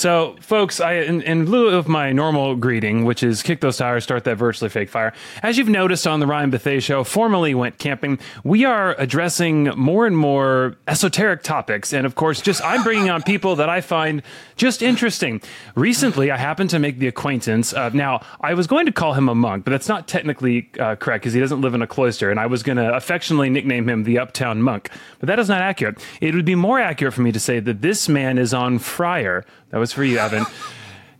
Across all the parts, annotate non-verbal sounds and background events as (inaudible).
So, folks, I in, in lieu of my normal greeting, which is kick those tires, start that virtually fake fire. As you've noticed on the Ryan Bethay show, formerly went camping, we are addressing more and more esoteric topics, and of course, just I'm bringing on people that I find just interesting. Recently, I happened to make the acquaintance of now. I was going to call him a monk, but that's not technically uh, correct because he doesn't live in a cloister, and I was going to affectionately nickname him the Uptown Monk, but that is not accurate. It would be more accurate for me to say that this man is on friar. That was for you, Evan.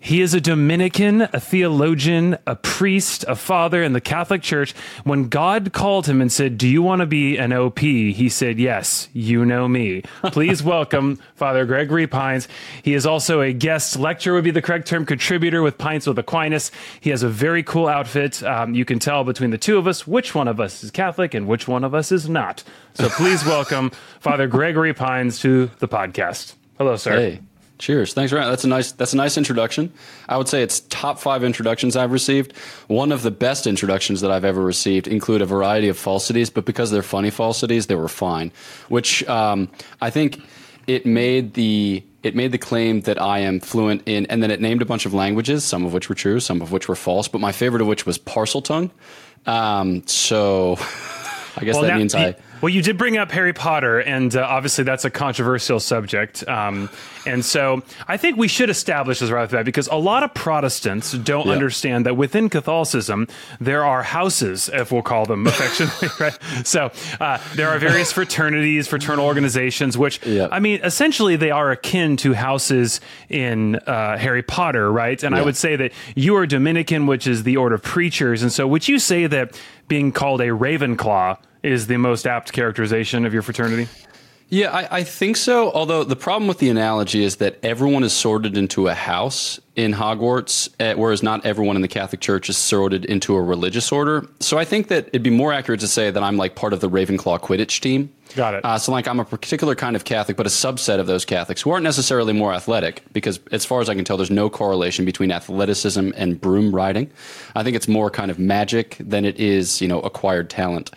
He is a Dominican, a theologian, a priest, a father in the Catholic Church. When God called him and said, Do you want to be an OP? He said, Yes, you know me. Please welcome (laughs) Father Gregory Pine. He is also a guest lecturer, would be the correct term, contributor with Pints with Aquinas. He has a very cool outfit. Um, you can tell between the two of us which one of us is Catholic and which one of us is not. So please welcome (laughs) Father Gregory Pine to the podcast. Hello, sir. Hey. Cheers. Thanks, Ryan. That's a nice. That's a nice introduction. I would say it's top five introductions I've received. One of the best introductions that I've ever received include a variety of falsities, but because they're funny falsities, they were fine. Which um, I think it made the it made the claim that I am fluent in, and then it named a bunch of languages, some of which were true, some of which were false. But my favorite of which was Parseltongue. Um, so (laughs) I guess well, that now, means I. Well, you did bring up Harry Potter, and uh, obviously that's a controversial subject. Um, and so I think we should establish this right off the bat because a lot of Protestants don't yeah. understand that within Catholicism there are houses, if we'll call them (laughs) affectionately, right? So uh, there are various fraternities, fraternal organizations, which yeah. I mean, essentially they are akin to houses in uh, Harry Potter, right? And yeah. I would say that you are Dominican, which is the order of preachers, and so would you say that being called a Ravenclaw is the most apt characterization of your fraternity? Yeah, I, I, think so. Although the problem with the analogy is that everyone is sorted into a house in Hogwarts, eh, whereas not everyone in the Catholic Church is sorted into a religious order. So I think that it'd be more accurate to say that I'm like part of the Ravenclaw Quidditch team. Got it. Uh, so like I'm a particular kind of Catholic, but a subset of those Catholics who aren't necessarily more athletic, because as far as I can tell, there's no correlation between athleticism and broom riding. I think it's more kind of magic than it is, you know, acquired talent.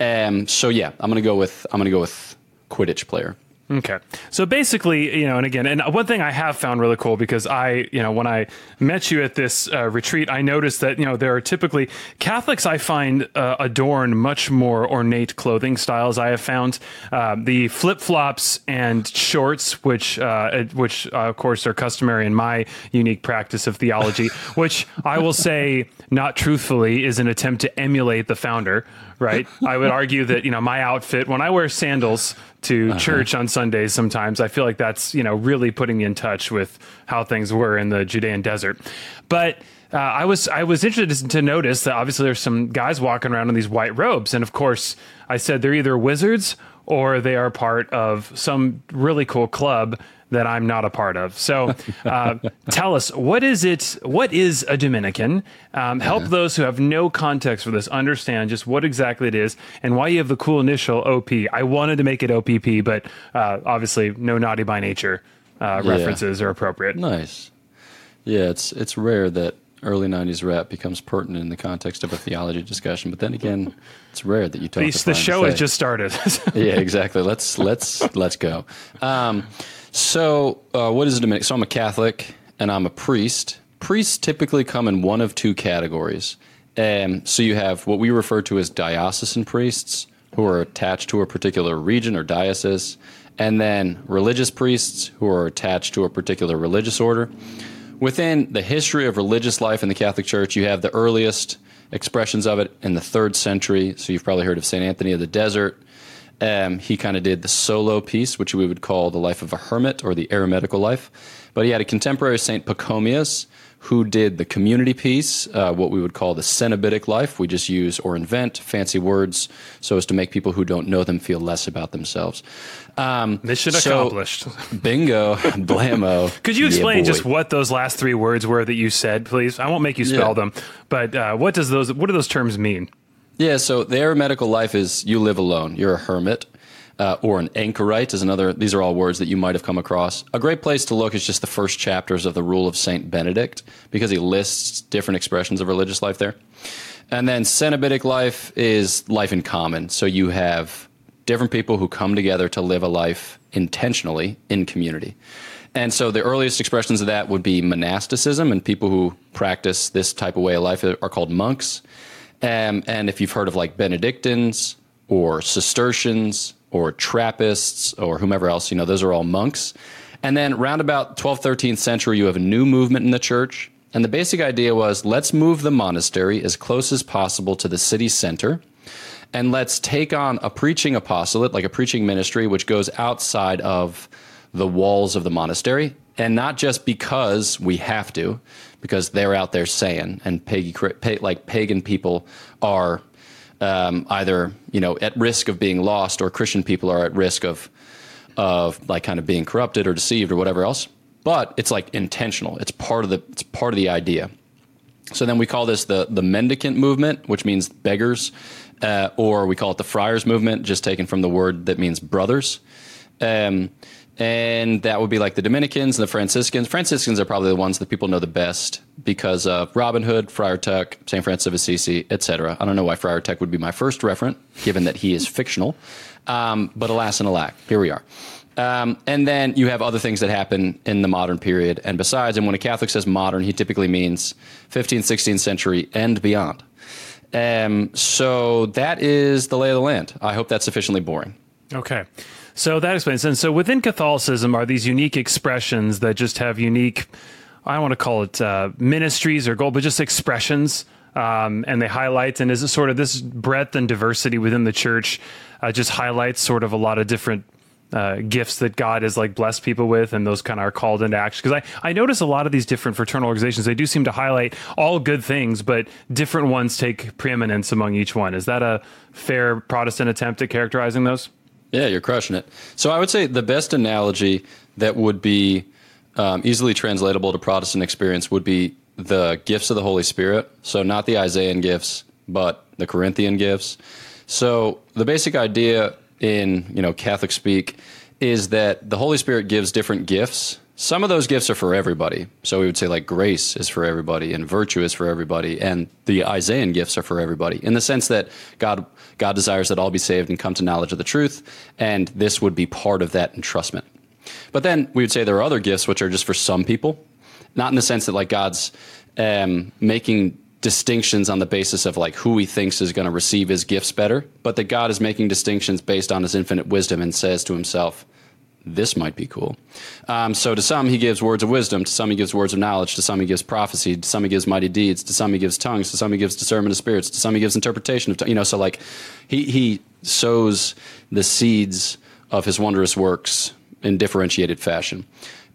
Um, so yeah, I'm gonna go with I'm gonna go with Quidditch player. Okay. So basically, you know, and again, and one thing I have found really cool because I, you know, when I met you at this uh, retreat, I noticed that, you know, there are typically Catholics I find uh, adorn much more ornate clothing styles. I have found uh, the flip flops and shorts, which, uh, which uh, of course are customary in my unique practice of theology, (laughs) which I will say, not truthfully, is an attempt to emulate the founder right? (laughs) I would argue that you know my outfit when I wear sandals to uh-huh. church on Sundays, sometimes I feel like that's you know really putting me in touch with how things were in the Judean desert. But uh, I was I was interested to notice that obviously there's some guys walking around in these white robes, and of course I said they're either wizards or they are part of some really cool club that I'm not a part of. So uh, (laughs) tell us, what is it? What is a Dominican? Um, help those who have no context for this understand just what exactly it is and why you have the cool initial OP. I wanted to make it OPP, but uh, obviously no naughty by nature uh, yeah. references are appropriate. Nice. Yeah, it's it's rare that early '90s rap becomes pertinent in the context of a theology discussion. But then again, it's rare that you talk. The, the show has just started. (laughs) yeah, exactly. Let's let's let's go. Um, so, uh, what is a Dominican? So, I'm a Catholic and I'm a priest. Priests typically come in one of two categories. Um, so, you have what we refer to as diocesan priests, who are attached to a particular region or diocese, and then religious priests, who are attached to a particular religious order. Within the history of religious life in the Catholic Church, you have the earliest expressions of it in the third century. So, you've probably heard of St. Anthony of the Desert um, he kind of did the solo piece, which we would call the life of a hermit or the eremitical life. But he had a contemporary Saint Pachomius who did the community piece, uh, what we would call the cenobitic life. We just use or invent fancy words so as to make people who don't know them feel less about themselves. Um, Mission so, accomplished. (laughs) Bingo, (laughs) blammo. (laughs) Could you explain yeah, just what those last three words were that you said, please? I won't make you spell yeah. them, but uh, what does those? What do those terms mean? Yeah, so the eremitical life is you live alone. You're a hermit. Uh, or an anchorite is another. These are all words that you might have come across. A great place to look is just the first chapters of the Rule of Saint Benedict because he lists different expressions of religious life there. And then cenobitic life is life in common. So you have different people who come together to live a life intentionally in community. And so the earliest expressions of that would be monasticism, and people who practice this type of way of life are called monks. Um, and if you've heard of like Benedictines or Cistercians or Trappists or whomever else, you know, those are all monks. And then round about 12th, 13th century, you have a new movement in the church. And the basic idea was let's move the monastery as close as possible to the city center. And let's take on a preaching apostolate, like a preaching ministry, which goes outside of the walls of the monastery. And not just because we have to, because they're out there saying, and pagan, like pagan people are um, either you know at risk of being lost, or Christian people are at risk of of like kind of being corrupted or deceived or whatever else. But it's like intentional. It's part of the it's part of the idea. So then we call this the the mendicant movement, which means beggars, uh, or we call it the friars movement, just taken from the word that means brothers. Um, and that would be like the Dominicans and the Franciscans. Franciscans are probably the ones that people know the best because of Robin Hood, Friar Tuck, St. Francis of Assisi, etc. I don't know why Friar Tuck would be my first referent, given that he is fictional. Um, but alas and alack, here we are. Um, and then you have other things that happen in the modern period. And besides, and when a Catholic says modern, he typically means 15th, 16th century and beyond. Um, so that is the lay of the land. I hope that's sufficiently boring. Okay. So that explains. And so within Catholicism are these unique expressions that just have unique, I don't want to call it uh, ministries or goal, but just expressions. Um, and they highlight, and is it sort of this breadth and diversity within the church uh, just highlights sort of a lot of different uh, gifts that God has like blessed people with, and those kind of are called into action. Because I, I notice a lot of these different fraternal organizations, they do seem to highlight all good things, but different ones take preeminence among each one. Is that a fair Protestant attempt at characterizing those? Yeah, you're crushing it. So I would say the best analogy that would be um, easily translatable to Protestant experience would be the gifts of the Holy Spirit. So not the Isaiah gifts, but the Corinthian gifts. So the basic idea in you know Catholic speak is that the Holy Spirit gives different gifts. Some of those gifts are for everybody. So we would say like grace is for everybody and virtue is for everybody and the Isaiah gifts are for everybody in the sense that God God desires that all be saved and come to knowledge of the truth, and this would be part of that entrustment. But then we would say there are other gifts which are just for some people, not in the sense that like God's um, making distinctions on the basis of like who he thinks is going to receive his gifts better, but that God is making distinctions based on his infinite wisdom and says to himself, this might be cool. Um, so to some he gives words of wisdom, to some he gives words of knowledge, to some he gives prophecy, to some he gives mighty deeds, to some he gives tongues, to some he gives discernment of spirits, to some he gives interpretation of t- you know. So like he he sows the seeds of his wondrous works in differentiated fashion.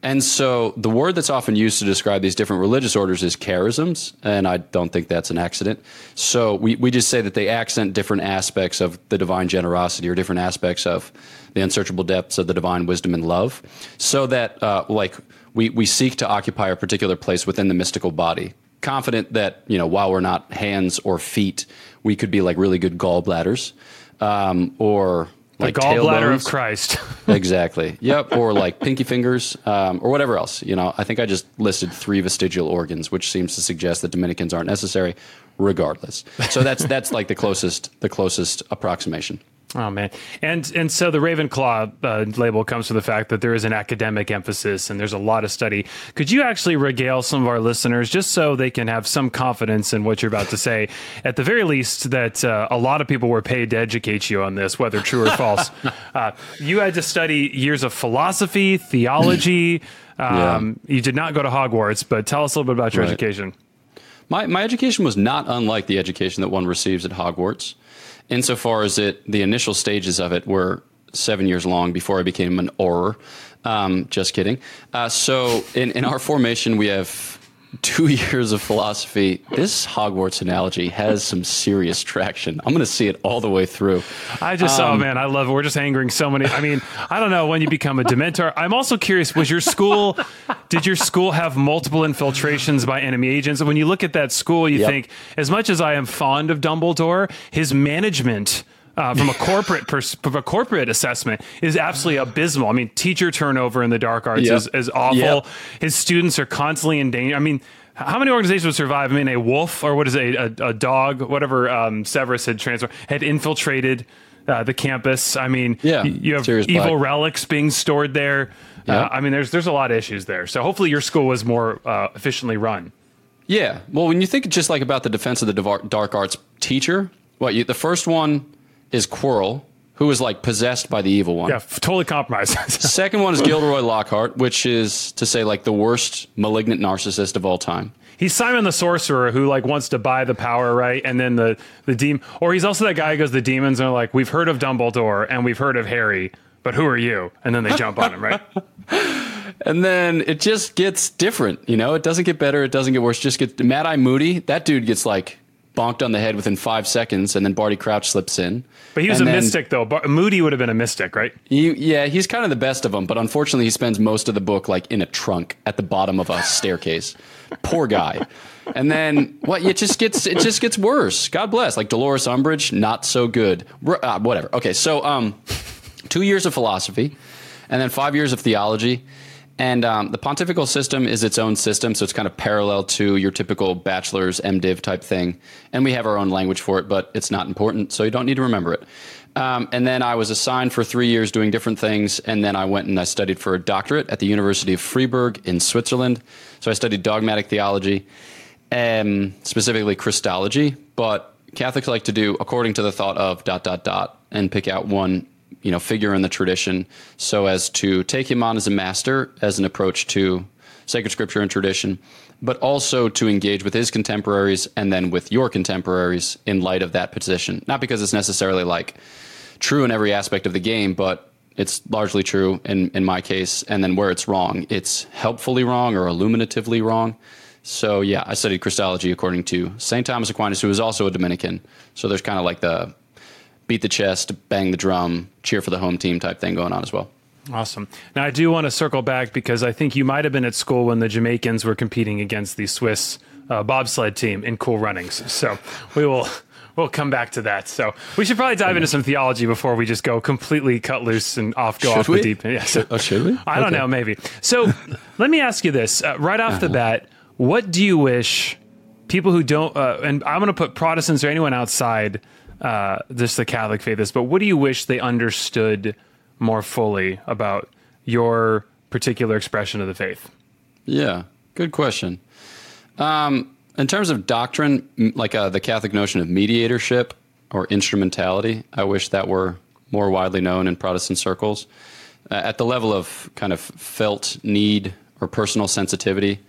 And so the word that's often used to describe these different religious orders is charisms, and I don't think that's an accident. So we, we just say that they accent different aspects of the divine generosity or different aspects of the unsearchable depths of the divine wisdom and love, so that uh, like we, we seek to occupy a particular place within the mystical body. Confident that, you know, while we're not hands or feet, we could be like really good gallbladders um, or like the gallbladder of Christ. (laughs) exactly. Yep. Or like pinky fingers, um, or whatever else. You know, I think I just listed three vestigial organs, which seems to suggest that Dominicans aren't necessary, regardless. So that's that's like the closest the closest approximation. Oh man, and and so the Ravenclaw uh, label comes from the fact that there is an academic emphasis and there's a lot of study. Could you actually regale some of our listeners just so they can have some confidence in what you're about to say? At the very least, that uh, a lot of people were paid to educate you on this, whether true or false. (laughs) Uh, you had to study years of philosophy, theology. (clears throat) Um, yeah. You did not go to Hogwarts, but tell us a little bit about your right. education. My my education was not unlike the education that one receives at Hogwarts insofar as it the initial stages of it were seven years long before I became an Auror. Um, just kidding. Uh, so in, in our formation, we have two (laughs) years of philosophy. This Hogwarts analogy has some serious traction. I'm going to see it all the way through. I just, oh, um, oh man, I love it. We're just angering so many. I mean, I don't know when you become a Dementor. I'm also curious, was your school, did your school have multiple infiltrations by enemy agents? And when you look at that school, you yep. think, as much as I am fond of Dumbledore, his management uh, from a corporate pers- from a corporate assessment is absolutely abysmal. I mean, teacher turnover in the dark arts yep. is, is awful. Yep. His students are constantly in danger. I mean, how many organizations would survive? I mean, a wolf or what is it, a, a dog, whatever um, Severus had transferred, had infiltrated uh, the campus. I mean, yeah, you have evil black. relics being stored there. Yeah. Uh, I mean, there's there's a lot of issues there. So hopefully your school was more uh, efficiently run. Yeah. Well, when you think just like about the defense of the dark arts teacher, what you, the first one is Quirrell, who is like possessed by the evil one. Yeah, totally compromised. (laughs) Second one is Gilderoy Lockhart, which is to say like the worst malignant narcissist of all time. he's Simon the sorcerer who like wants to buy the power, right? And then the the demon, or he's also that guy who goes, the demons are like, we've heard of Dumbledore and we've heard of Harry, but who are you? And then they jump on him, right? (laughs) (laughs) And then it just gets different, you know. It doesn't get better. It doesn't get worse. Just get Mad Eye Moody. That dude gets like bonked on the head within five seconds, and then Barty Crouch slips in. But he was And a then mystic though. Bar- Moody would have been a mystic, right? He, yeah, he's kind of the best of them, but unfortunately, he spends most of the book like in a trunk at the bottom of a staircase. (laughs) Poor guy. And then what? It just gets it just gets worse. God bless. Like Dolores Umbridge, not so good. R- Uh, whatever. Okay, so um, two years of philosophy, and then five years of theology. And um, the pontifical system is its own system, so it's kind of parallel to your typical bachelor's MDiv type thing. And we have our own language for it, but it's not important, so you don't need to remember it. Um, and then I was assigned for three years doing different things, and then I went and I studied for a doctorate at the University of Freiburg in Switzerland. So I studied dogmatic theology, um, specifically Christology. But Catholics like to do according to the thought of dot dot dot, and pick out one you know figure in the tradition so as to take him on as a master as an approach to sacred scripture and tradition but also to engage with his contemporaries and then with your contemporaries in light of that position. Not because it's necessarily like true in every aspect of the game but it's largely true in, in my case. And then where it's wrong it's helpfully wrong or illuminatively wrong. So yeah i studied christology according to st thomas aquinas who was also a dominican. So there's kind of like the beat the chest, bang the drum, cheer for the home team type thing going on as well. Awesome. Now I do want to circle back because I think you might have been at school when the Jamaicans were competing against the Swiss uh, bobsled team in cool runnings. (laughs) So we will we'll come back to that. So we should probably dive into some theology before we just go completely cut loose and off go Should off we? the deep end. Yeah, so- Oh, should we? I don't Okay. know, maybe. So let me ask you this uh, right off the bat: What do you wish people who don't? Uh, and I'm going to put Protestants or anyone outside uh, just the Catholic faith is, but what do you wish they understood more fully about your particular expression of the faith? Yeah, good question. Um, in terms of doctrine, like uh, the Catholic notion of mediatorship or instrumentality, I wish that were more widely known in Protestant circles. Uh, at the level of kind of felt need or personal sensitivity,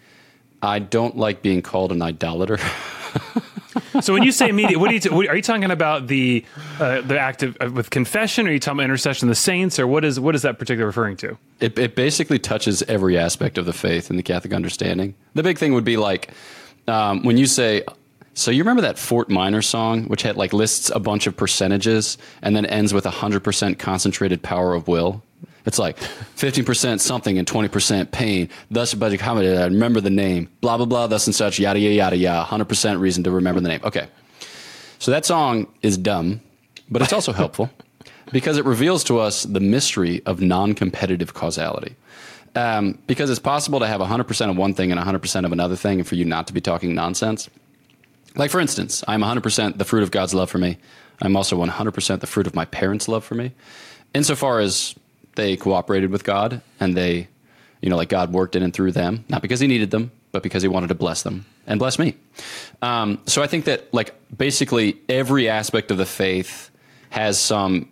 I don't like being called an idolater. (laughs) So when you say media, what are you are you talking about the uh, the act of, uh, with confession? Or are you talking about intercession of the saints, or what is what is that particular referring to? It, it basically touches every aspect of the faith and the Catholic understanding. The big thing would be like um, when you say, so you remember that Fort Minor song, which had like lists a bunch of percentages and then ends with 100% concentrated power of will? It's like 15% something and 20% pain. Thus, the comment, I remember the name, blah, blah, blah, thus and such, yada, yada, yada, yada. 100% reason to remember the name. Okay. So that song is dumb, but it's also helpful (laughs) because it reveals to us the mystery of non competitive causality. Um, because it's possible to have 100% of one thing and 100% of another thing, and for you not to be talking nonsense. Like, for instance, I'm 100% the fruit of God's love for me. I'm also 100% the fruit of my parents' love for me. Insofar as they cooperated with God and they, you know, like God worked in and through them, not because He needed them, but because He wanted to bless them and bless me. Um, so I think that, like, basically every aspect of the faith has some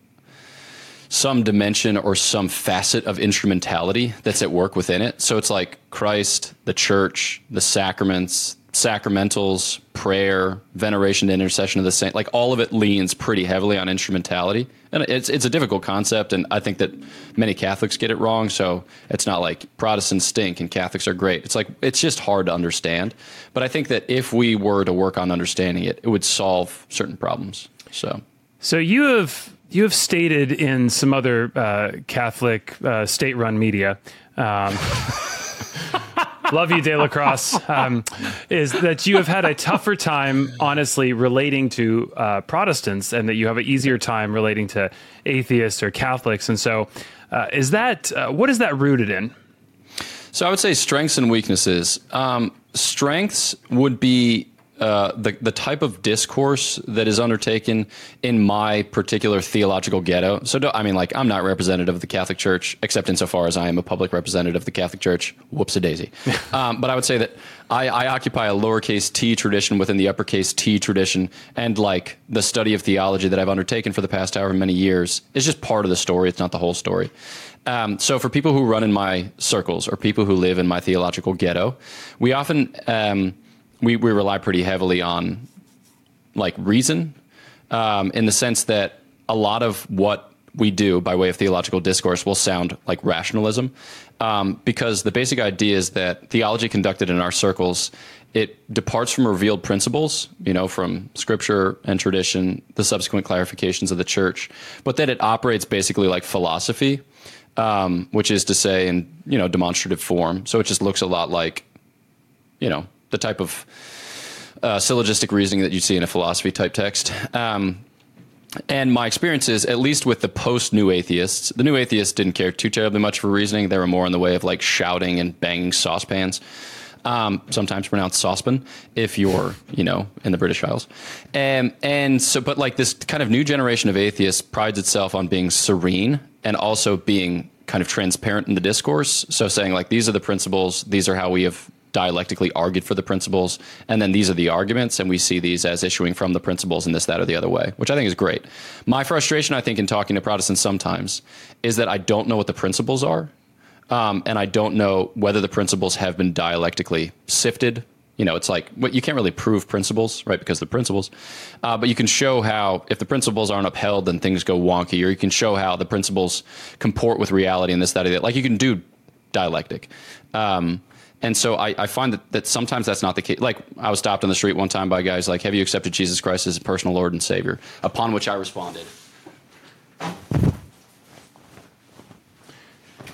some dimension or some facet of instrumentality that's at work within it. So it's like Christ, the church, the sacraments, sacramentals, prayer, veneration, intercession of the saint. Like all of it leans pretty heavily on instrumentality. And it's it's a difficult concept and I think that many Catholics get it wrong. So it's not like Protestants stink and Catholics are great. It's like it's just hard to understand. But I think that if we were to work on understanding it, it would solve certain problems. So So you have you have stated in some other uh, Catholic uh, state-run media. Um, (laughs) love you, De La Crosse. Um, is that you have had a tougher time, honestly, relating to uh, Protestants, and that you have an easier time relating to atheists or Catholics, and so uh, is that uh, what is that rooted in? So I would say strengths and weaknesses. Um, strengths would be uh, the the type of discourse that is undertaken in my particular theological ghetto. So I mean, like I'm not representative of the Catholic Church, except insofar as I am a public representative of the Catholic Church. Whoops a daisy. (laughs) um, but I would say that I, I occupy a lowercase t tradition within the uppercase t tradition, and like the study of theology that I've undertaken for the past however many years is just part of the story. It's not the whole story. Um, so for people who run in my circles or people who live in my theological ghetto, we often um, we, we rely pretty heavily on like reason um, in the sense that a lot of what we do by way of theological discourse will sound like rationalism um, because the basic idea is that theology conducted in our circles it departs from revealed principles you know from scripture and tradition the subsequent clarifications of the church but that it operates basically like philosophy um, which is to say in you know demonstrative form. So it just looks a lot like you know the type of uh, syllogistic reasoning that you see in a philosophy type text. Um, and my experience is, at least with the post new atheists, the new atheists didn't care too terribly much for reasoning. They were more in the way of like shouting and banging saucepans. Um, sometimes pronounced saucepan if you're, you know, in the British Isles. And, and so, but like this kind of new generation of atheists prides itself on being serene and also being kind of transparent in the discourse. So saying like, these are the principles, these are how we have dialectically argued for the principles, and then these are the arguments, and we see these as issuing from the principles in this, that, or the other way, which I think is great. My frustration, I think, in talking to Protestants sometimes is that I don't know what the principles are, um, and I don't know whether the principles have been dialectically sifted. You know, it's like you can't really prove principles, right? Because the principles, uh, but you can show how if the principles aren't upheld, then things go wonky, or you can show how the principles comport with reality and this, that, or that. Like you can do dialectic. Um, and so I, I, find that, that sometimes that's not the case. Like I was stopped on the street one time by guys like, "Have you accepted Jesus Christ as a personal Lord and Savior?" Upon which I responded.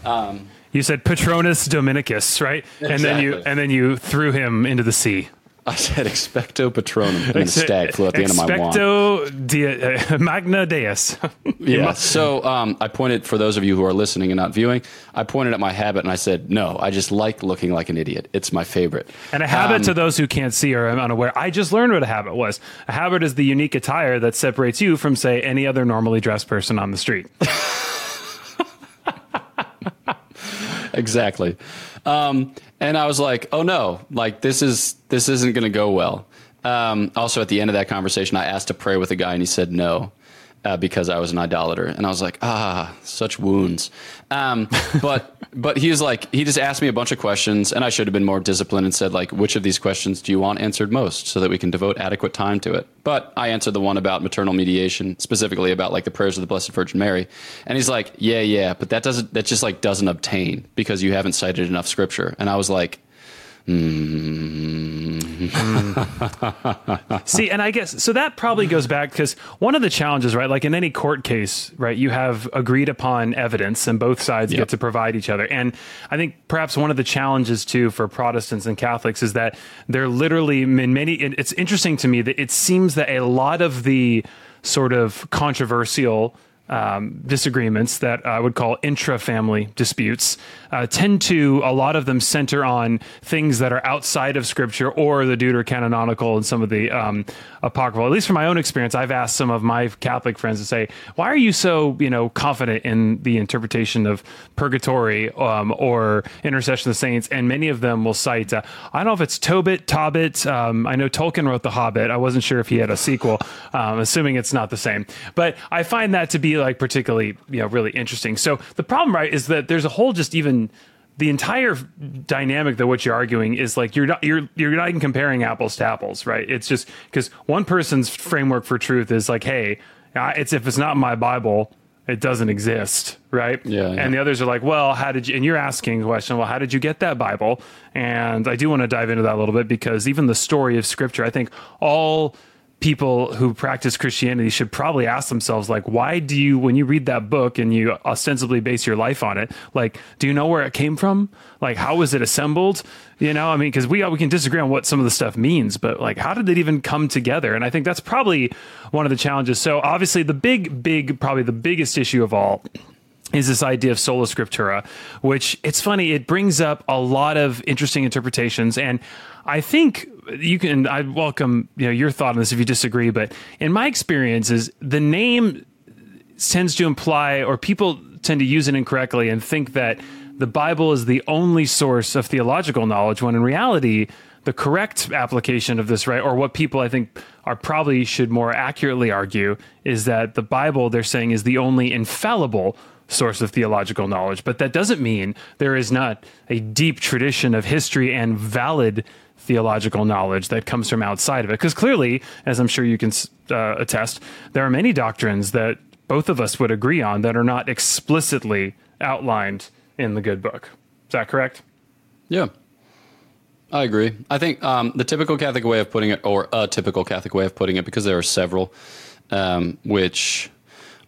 Um, you said Patronus Dominicus, right? Exactly. And then you and then you threw him into the sea. I said expecto patronum, and a stag flew at the end of my wand. Expecto uh, (laughs) magna deus. (laughs) yeah. So um, I pointed for those of you who are listening and not viewing. I pointed at my habit and I said, "No, I just like looking like an idiot. It's my favorite." And a habit, um, to those who can't see or are unaware, I just learned what a habit was. A habit is the unique attire that separates you from, say, any other normally dressed person on the street. (laughs) exactly. Um, and I was like, oh no, like this is this isn't going to go well. Um, also, at the end of that conversation, I asked to pray with a guy, and he said no uh, because I was an idolater, and I was like, ah, such wounds. Um, (laughs) but but he was like, he just asked me a bunch of questions, and I should have been more disciplined and said like, which of these questions do you want answered most, so that we can devote adequate time to it. But I answered the one about maternal mediation, specifically about like the prayers of the Blessed Virgin Mary, and he's like, yeah, yeah, but that doesn't that just like doesn't obtain because you haven't cited enough scripture, and I was like Mm. (laughs) See, and I guess so that probably goes back because one of the challenges, right? Like in any court case, right, you have agreed upon evidence and both sides yep. get to provide each other. And I think perhaps one of the challenges too for Protestants and Catholics is that they're literally in many, it's interesting to me that it seems that a lot of the sort of controversial um, disagreements that I would call intra-family disputes uh, tend to a lot of them center on things that are outside of Scripture or the deuterocanonical and some of the um, apocryphal. At least from my own experience, I've asked some of my Catholic friends to say, "Why are you so you know confident in the interpretation of purgatory um, or intercession of the saints?" And many of them will cite, uh, "I don't know if it's Tobit, Tobit. Um, I know Tolkien wrote The Hobbit. I wasn't sure if he had a sequel, (laughs) um, assuming it's not the same. But I find that to be like particularly you know really interesting. So the problem, right, is that there's a whole just even the entire dynamic that what you're arguing is like you're not you're you're not even comparing apples to apples, right? It's just because one person's framework for truth is like, hey, it's if it's not my Bible, it doesn't exist, right? Yeah, yeah, And the others are like, well, how did you? And you're asking the question, well, how did you get that Bible? And I do want to dive into that a little bit because even the story of Scripture, I think all people who practice Christianity should probably ask themselves, like, why do you, when you read that book and you ostensibly base your life on it, like, do you know where it came from? Like, how was it assembled? You know, I mean, because we we can disagree on what some of the stuff means, but like, how did it even come together? And I think that's probably one of the challenges. So obviously, the big, big, probably the biggest issue of all is this idea of sola scriptura, which it's funny, it brings up a lot of interesting interpretations. And I think you can. I welcome you know your thought on this if you disagree, but in my experience, is the name tends to imply, or people tend to use it incorrectly and think that the Bible is the only source of theological knowledge, when in reality, the correct application of this, right, or what people I think are probably should more accurately argue, is that the Bible, they're saying, is the only infallible source of theological knowledge. But that doesn't mean there is not a deep tradition of history and valid theological knowledge that comes from outside of it. Because clearly, as I'm sure you can uh, attest, there are many doctrines that both of us would agree on that are not explicitly outlined in the good book. Is that correct? Yeah. I agree. I think um, the typical Catholic way of putting it, or a typical Catholic way of putting it, because there are several, um, which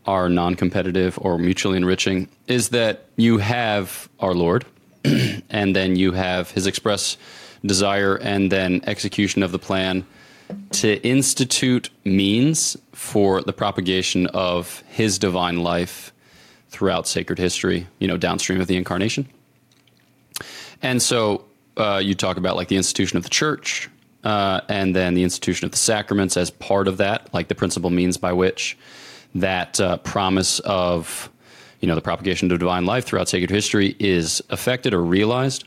are non competitive or mutually enriching, is that you have our Lord, (clears throat) and then you have his express desire and then execution of the plan to institute means for the propagation of his divine life throughout sacred history, you know, downstream of the incarnation. And so uh, you talk about like the institution of the church, uh, and then the institution of the sacraments as part of that, like the principal means by which that uh, promise of you know the propagation of divine life throughout sacred history is affected or realized.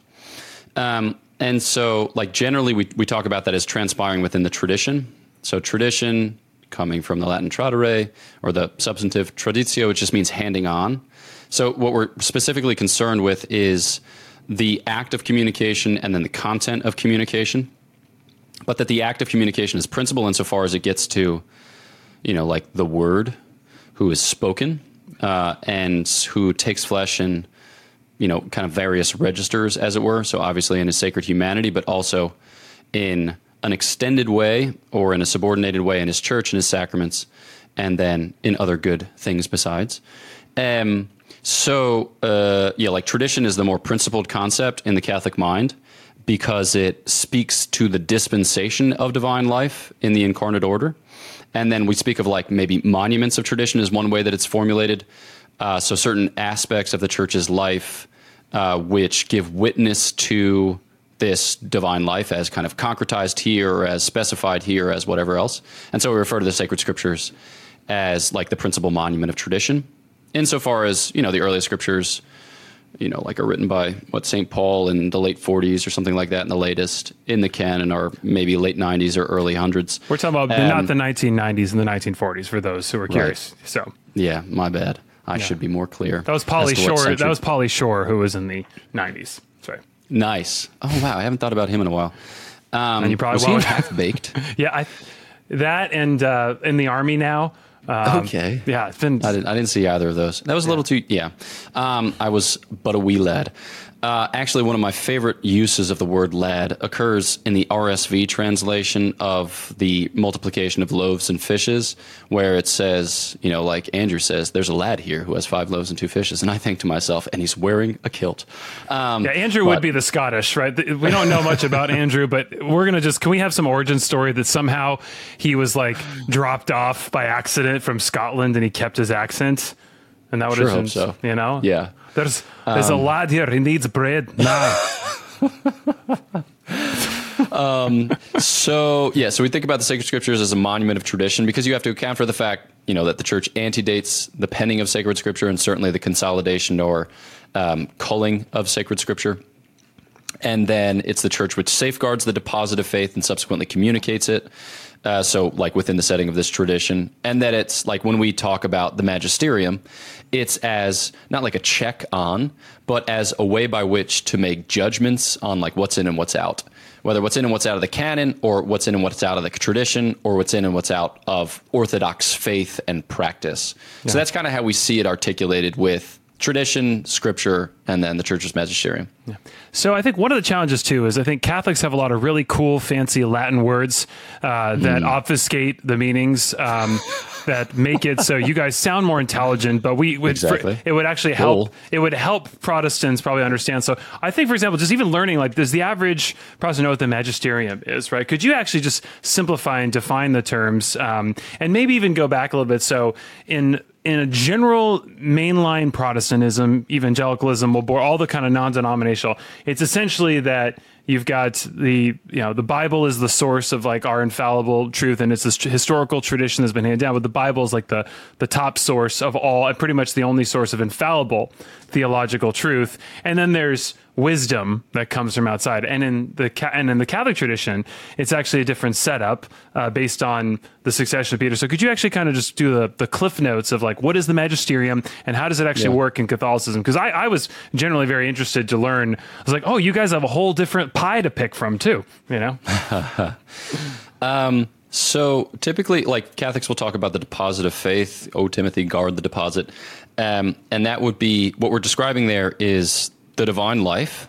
Um, and so, like generally, we we talk about that as transpiring within the tradition. So tradition coming from the Latin tradere or the substantive traditio, which just means handing on. So what we're specifically concerned with is the act of communication and then the content of communication. But that the act of communication is principal insofar as it gets to, you know, like the word who is spoken uh, and who takes flesh in, you know, kind of various registers, as it were. So obviously in his sacred humanity, but also in an extended way or in a subordinated way in his church and his sacraments, and then in other good things besides. Um, so, uh, yeah, like tradition is the more principled concept in the Catholic mind because it speaks to the dispensation of divine life in the incarnate order. And then we speak of like maybe monuments of tradition is one way that it's formulated. Uh, so, certain aspects of the church's life uh, which give witness to this divine life as kind of concretized here, or as specified here, as whatever else. And so we refer to the sacred scriptures as like the principal monument of tradition, insofar as you know the earliest scriptures, you know, like are written by what Saint Paul in the late 40s or something like that, in the latest in the canon are maybe late 90s or early hundreds. We're talking about um, not the 1990s and the 1940s for those who are curious. Right. So yeah, my bad. I yeah. should be more clear. That was Pauly Shore. That was Pauly Shore who was in the 90s. Sorry. Nice. Oh wow, I haven't thought about him in a while. Um, and you probably was won't. half baked. (laughs) yeah, I, that and uh, in the army now. Um, okay. Yeah, it's been. I didn't, I didn't see either of those. That was a little too. Yeah. Um, I was but a wee lad. Uh, actually, one of my favorite uses of the word lad occurs in the RSV translation of the multiplication of loaves and fishes, where it says, you know, like Andrew says, there's a lad here who has five loaves and two fishes. And I think to myself, and he's wearing a kilt. Um, yeah, Andrew but, would be the Scottish, right? We don't know much about Andrew, but we're going to just, can we have some origin story that somehow he was like dropped off by accident from Scotland and he kept his accent? And that would sure have been, so. you know? Yeah. There's there's um, a lad here. He needs bread now. (laughs) um, so yeah, so we think about the sacred scriptures as a monument of tradition because you have to account for the fact, you know, that the church antedates the penning of sacred scripture and certainly the consolidation or um, culling of sacred scripture. And then it's the church which safeguards the deposit of faith and subsequently communicates it. Uh, so, like within the setting of this tradition, and that it's like when we talk about the magisterium, it's as not like a check on, but as a way by which to make judgments on like what's in and what's out, whether what's in and what's out of the canon, or what's in and what's out of the tradition, or what's in and what's out of orthodox faith and practice. Yeah. So that's kind of how we see it articulated with tradition, scripture, and then the church's magisterium. Yeah. So I think one of the challenges too is I think Catholics have a lot of really cool, fancy Latin words uh, that mm. obfuscate the meanings. Um, (laughs) that make it so you guys sound more intelligent, but we would exactly. for, it would actually help. Cool. It would help Protestants probably understand. So I think, for example, just even learning like does the average Protestant know what the magisterium is, right? Could you actually just simplify and define the terms, um, and maybe even go back a little bit? So in in a general mainline Protestantism, evangelicalism all the kind of non-denominational. It's essentially that you've got the you know the Bible is the source of like our infallible truth, and it's this historical tradition that's been handed down. But the Bible is like the the top source of all, and pretty much the only source of infallible theological truth. And then there's wisdom that comes from outside. And in the and in the Catholic tradition, it's actually a different setup uh, based on the succession of Peter. So could you actually kind of just do the the cliff notes of like what is the magisterium and how does it actually yeah. work in Catholicism? Because I, I was generally very interested to learn. I was like, oh, you guys have a whole different pie to pick from too. You know. (laughs) um, so typically, like Catholics will talk about the deposit of faith. Oh, Timothy, guard the deposit. Um, and that would be what we're describing there is the divine life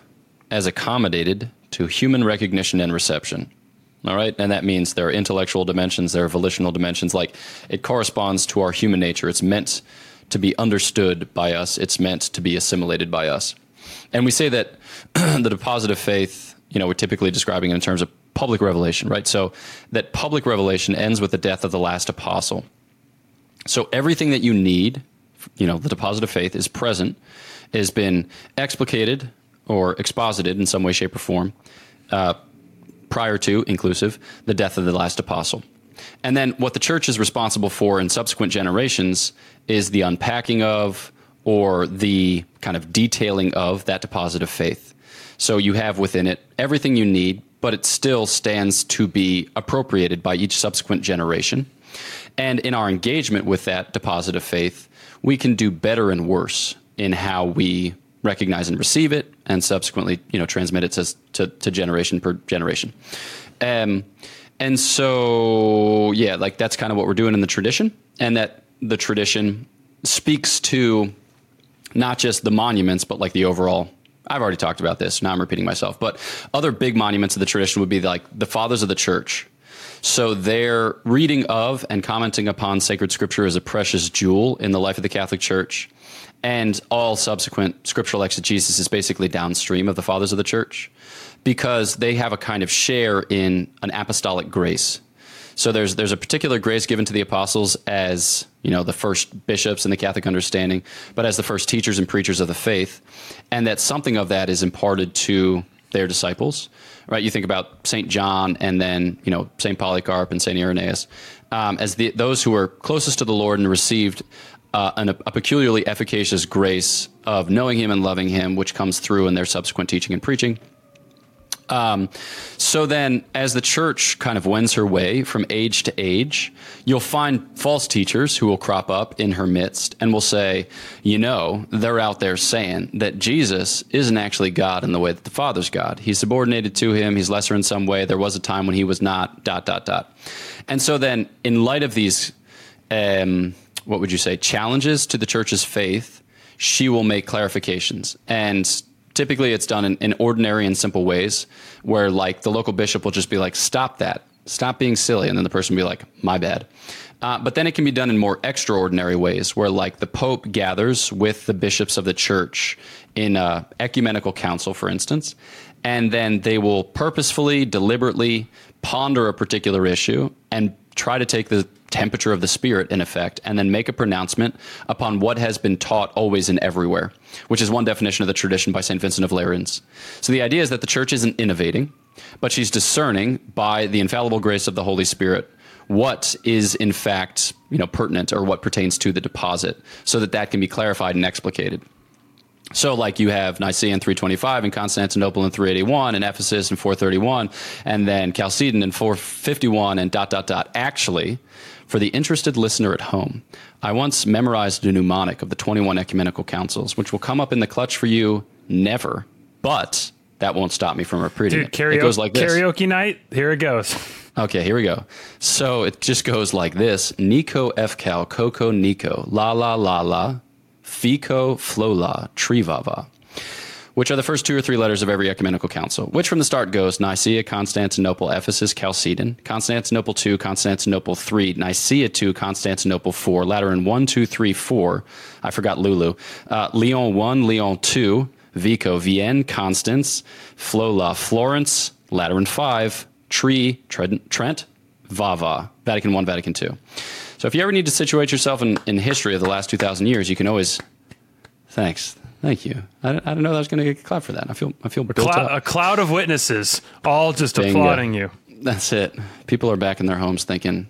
as accommodated to human recognition and reception. All right. And that means there are intellectual dimensions, there are volitional dimensions. Like it corresponds to our human nature. It's meant to be understood by us, it's meant to be assimilated by us. And we say that (clears throat) the deposit of faith, you know, we're typically describing it in terms of public revelation, right? So that public revelation ends with the death of the last apostle. So everything that you need, you know, the deposit of faith is present has been explicated or exposited in some way, shape, or form uh, prior to, inclusive, the death of the last apostle. And then what the church is responsible for in subsequent generations is the unpacking of or the kind of detailing of that deposit of faith. So you have within it everything you need, but it still stands to be appropriated by each subsequent generation. And in our engagement with that deposit of faith, we can do better and worse in how we recognize and receive it, and subsequently, you know, transmit it to to, to generation per generation. Um, and so, yeah, like that's kind of what we're doing in the tradition, and that the tradition speaks to not just the monuments, but like the overall. I've already talked about this. Now I'm repeating myself, but other big monuments of the tradition would be like the fathers of the church. So their reading of and commenting upon sacred scripture is a precious jewel in the life of the Catholic Church and all subsequent scriptural exegesis is basically downstream of the fathers of the church because they have a kind of share in an apostolic grace. So there's there's a particular grace given to the apostles as you know the first bishops in the Catholic understanding, but as the first teachers and preachers of the faith, and that something of that is imparted to their disciples. Right? You think about Saint John, and then you know Saint Polycarp and Saint Irenaeus um, as the, those who were closest to the Lord and received uh, an, a peculiarly efficacious grace of knowing Him and loving Him, which comes through in their subsequent teaching and preaching. Um, so then, as the church kind of wends her way from age to age, you'll find false teachers who will crop up in her midst and will say, you know, they're out there saying that Jesus isn't actually God in the way that the Father's God. He's subordinated to him, he's lesser in some way. There was a time when he was not, dot, dot, dot. And so then, in light of these, um, what would you say, challenges to the church's faith, she will make clarifications. And typically it's done in, in, ordinary and simple ways where like the local bishop will just be like, stop that, stop being silly. And then the person will be like, my bad. Uh, but then it can be done in more extraordinary ways where like the pope gathers with the bishops of the church in a ecumenical council, for instance, and then they will purposefully, deliberately ponder a particular issue and try to take the temperature of the spirit in effect and then make a pronouncement upon what has been taught always and everywhere which is one definition of the tradition by st vincent of lerins so the idea is that the church isn't innovating but she's discerning by the infallible grace of the holy spirit what is in fact you know pertinent or what pertains to the deposit so that that can be clarified and explicated so, like you have Nicaea in 325 and Constantinople in 381 and Ephesus in 431 and then Chalcedon in 451 and dot, dot, dot. Actually, for the interested listener at home, I once memorized a mnemonic of the 21 ecumenical councils, which will come up in the clutch for you never, but that won't stop me from repeating Dude, it. Karaoke, it goes like this. Karaoke night, here it goes. Okay, here we go. So it just goes like this Nico F Cal Coco Nico La La La La Fico Flola Trivava which are the first two or three letters of every ecumenical council, which from the start goes Nicaea, Constantinople, Ephesus, Chalcedon, Constantinople 2, Constantinople 3, Nicaea 2, Constantinople 4, Lateran 1, 2, 3, 4. I forgot Lulu. Uh, Lyon 1, Lyon 2, Vico, Vienne, Constance, Flola, Florence, Lateran 5, Tree, Trent, Vava, Vatican 1, Vatican 2. So if you ever need to situate yourself in, in history of the last 2,000 years, you can always. Thanks. Thank you. I, I didn't know that I was going to get clapped for that. I feel I feel built Clou- up. a cloud of witnesses, all just Bingo. applauding you. That's it. People are back in their homes thinking,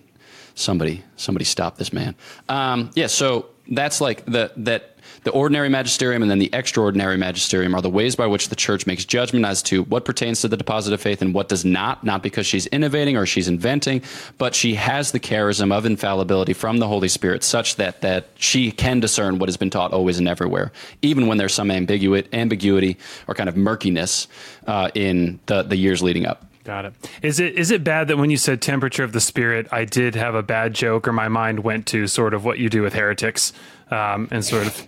somebody, somebody stop this man. Um, yeah. So that's like the that the ordinary magisterium and then the extraordinary magisterium are the ways by which the church makes judgment as to what pertains to the deposit of faith and what does not. Not because she's innovating or she's inventing, but she has the charism of infallibility from the Holy Spirit, such that that she can discern what has been taught always and everywhere, even when there's some ambiguity, ambiguity or kind of murkiness uh, in the the years leading up. Got it. Is it is it bad that when you said temperature of the spirit, I did have a bad joke, or my mind went to sort of what you do with heretics, um, and sort of.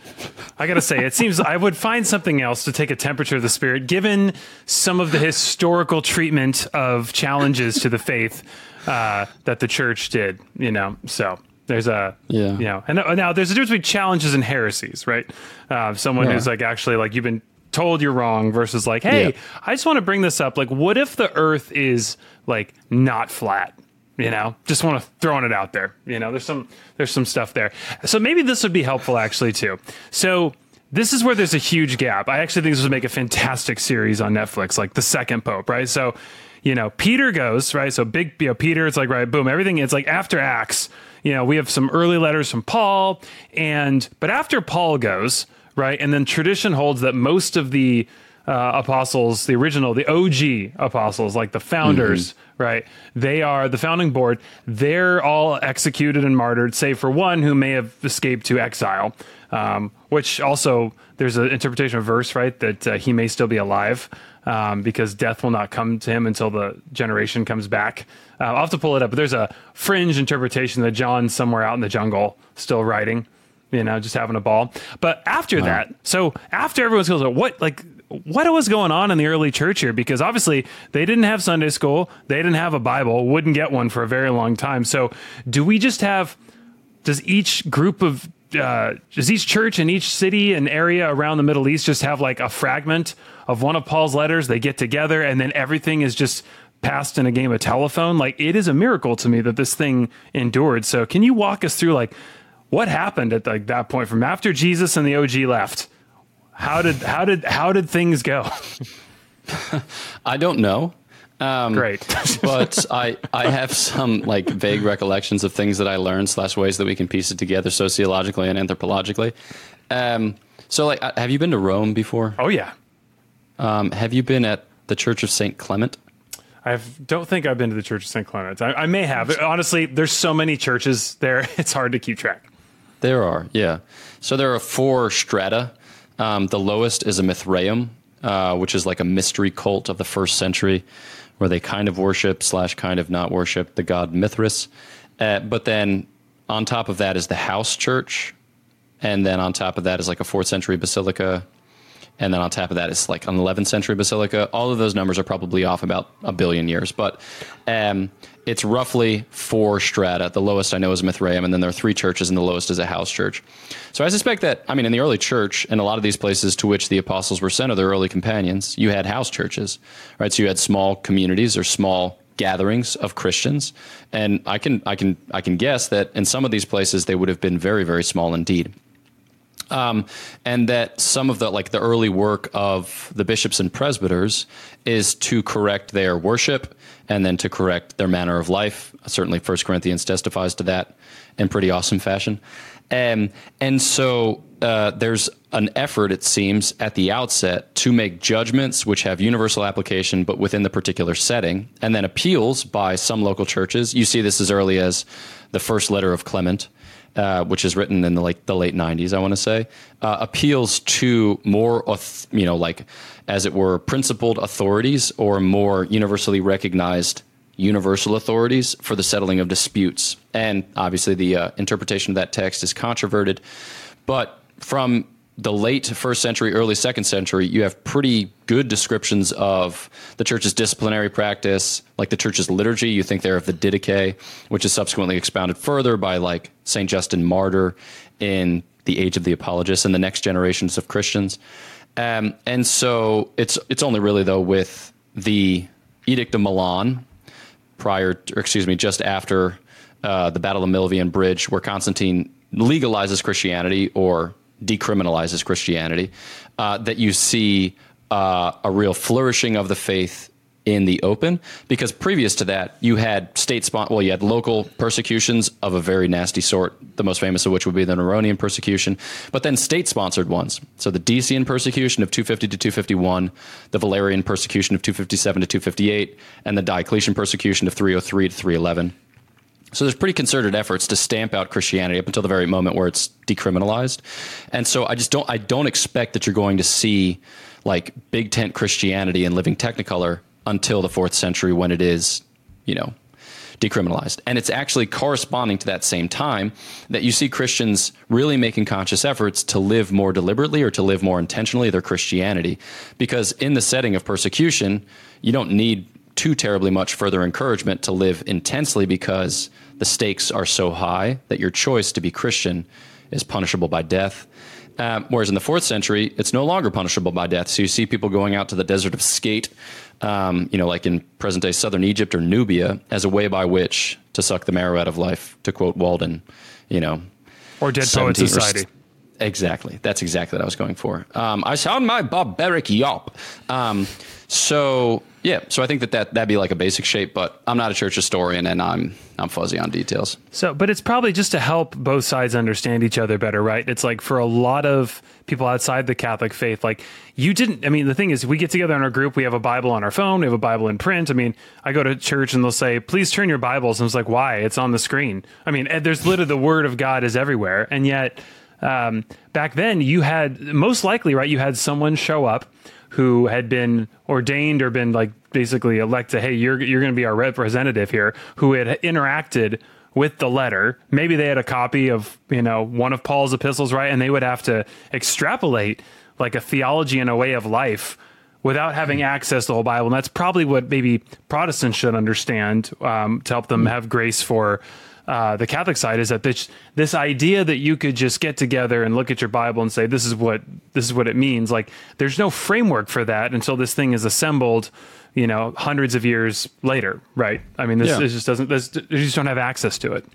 I gotta say, it seems I would find something else to take a temperature of the spirit, given some of the historical treatment of challenges to the faith uh, that the church did. You know, so there's a Yeah. you know, and now there's a difference between challenges and heresies, right? Uh, someone Yeah. who's like actually like you've been told you're wrong versus like, hey, Yeah. I just want to bring this up. Like, what if the Earth is like not flat? You know, just want to throwing it out there. You know, there's some there's some stuff there. So maybe this would be helpful actually too. So this is where there's a huge gap. I actually think this would make a fantastic series on Netflix, like the second Pope, right? So, you know, Peter goes right. So big, you know, Peter. It's like right, boom, everything. It's like after Acts. You know, we have some early letters from Paul, and but after Paul goes right, and then tradition holds that most of the uh, apostles, the original, the OG apostles, like the founders, right? They are the founding board. They're all executed and martyred, save for one who may have escaped to exile. Um, which also there's an interpretation of verse, right, that uh, he may still be alive um, because death will not come to him until the generation comes back. Uh, I'll have to pull it up, but there's a fringe interpretation that John's somewhere out in the jungle still writing you know, just having a ball. But after that, so after everyone's goes, what like what was going on in the early church here? Because obviously they didn't have Sunday school, they didn't have a Bible, wouldn't get one for a very long time. So do we just have? Does each group of uh, does each church in each city and area around the Middle East just have like a fragment of one of Paul's letters? They get together and then everything is just passed in a game of telephone. Like it is a miracle to me that this thing endured. So can you walk us through like what happened at like that point from after Jesus and the OG left? How did how did how did things go? (laughs) I don't know. Um, Great. (laughs) but I I have some like vague recollections of things that I learned slash ways that we can piece it together sociologically and anthropologically. Um, so like, uh, have you been to Rome before? oh yeah. Um, have you been at the Church of Saint Clement? I don't think I've been to the Church of St. Clement. I, I may have. Honestly, there's so many churches there, (laughs) it's hard to keep track. There are, yeah. So there are four strata. Um, the lowest is a Mithraeum, uh, which is like a mystery cult of the first century, where they kind of worship slash kind of not worship the god Mithras. Uh, but then on top of that is the house church, and then on top of that is like a fourth century basilica, and then on top of that, it's like an 11th century basilica. All of those numbers are probably off about a billion years, but um, it's roughly four strata. The lowest I know is Mithraeum, and then there are three churches, and the lowest is a house church. So I suspect that, I mean, in the early church, and a lot of these places to which the apostles were sent or their early companions, you had house churches, right? So you had small communities or small gatherings of Christians, and I can I can I can guess that in some of these places they would have been very very small indeed um, and that some of the like the early work of the bishops and presbyters is to correct their worship and then to correct their manner of life. Certainly, First Corinthians testifies to that in pretty awesome fashion. Um, and so uh, there's an effort, it seems, at the outset to make judgments which have universal application, but within the particular setting, and then appeals by some local churches. You see this as early as the first letter of Clement uh, which is written in the like the late '90s, I want to say, uh, appeals to more, you know, like as it were, principled authorities or more universally recognized universal authorities for the settling of disputes. And obviously, the uh, interpretation of that text is controverted, but from the late first century, early second century, you have pretty good descriptions of the church's disciplinary practice, like the church's liturgy. You think there of the Didache, which is subsequently expounded further by like Saint Justin Martyr in the Age of the Apologists and the next generations of Christians. Um, and so it's it's only really though with the Edict of Milan, prior, to, or excuse me, just after uh, the Battle of Milvian Bridge, where Constantine legalizes Christianity or decriminalizes Christianity, uh, that you see uh, a real flourishing of the faith in the open because previous to that you had state spon- well you had local persecutions of a very nasty sort the most famous of which would be the Neronian persecution but then state sponsored ones. So the Decian persecution of 250 to 251 the Valerian persecution of 257 to 258 and the Diocletian persecution of 303 to 311 so there's pretty concerted efforts to stamp out Christianity up until the very moment where it's decriminalized. And so I just don't I don't expect that you're going to see like big tent Christianity and living technicolor until the 4th century when it is, you know, decriminalized. And it's actually corresponding to that same time that you see Christians really making conscious efforts to live more deliberately or to live more intentionally their Christianity because in the setting of persecution, you don't need too terribly much further encouragement to live intensely because the stakes are so high that your choice to be Christian is punishable by death. Um, whereas in the fourth century, it's no longer punishable by death. So you see people going out to the desert of Scete, um, you know, like in present day southern Egypt or Nubia, as a way by which to suck the marrow out of life, to quote Walden, you know. Or Dead Poet Society. Exactly. That's exactly what I was going for. Um, I sound my barbaric yawp. Um, so yeah, so I think that, that that'd be like a basic shape, but I'm not a church historian and I'm I'm fuzzy on details. So, but it's probably just to help both sides understand each other better, right? It's like for a lot of people outside the Catholic faith, like you didn't. I mean, the thing is, we get together in our group, we have a Bible on our phone, we have a Bible in print. I mean, I go to church and they'll say, "Please turn your Bibles," and it's like, why? It's on the screen. I mean, there's literally the Word of God is everywhere, and yet um, back then you had most likely, right? You had someone show up who had been ordained or been like basically elected, hey, you're you're going to be our representative here, who had interacted with the letter. Maybe they had a copy of you know one of Paul's epistles, right? And they would have to extrapolate like a theology and a way of life without having access to the whole Bible. And that's probably what maybe Protestants should understand um, to help them have grace for uh, the Catholic side is that this this idea that you could just get together and look at your Bible and say this is what this is what it means. Like there's no framework for that until this thing is assembled. You know, hundreds of years later, right? I mean, this, yeah. this just doesn't. This, you just don't have access to it.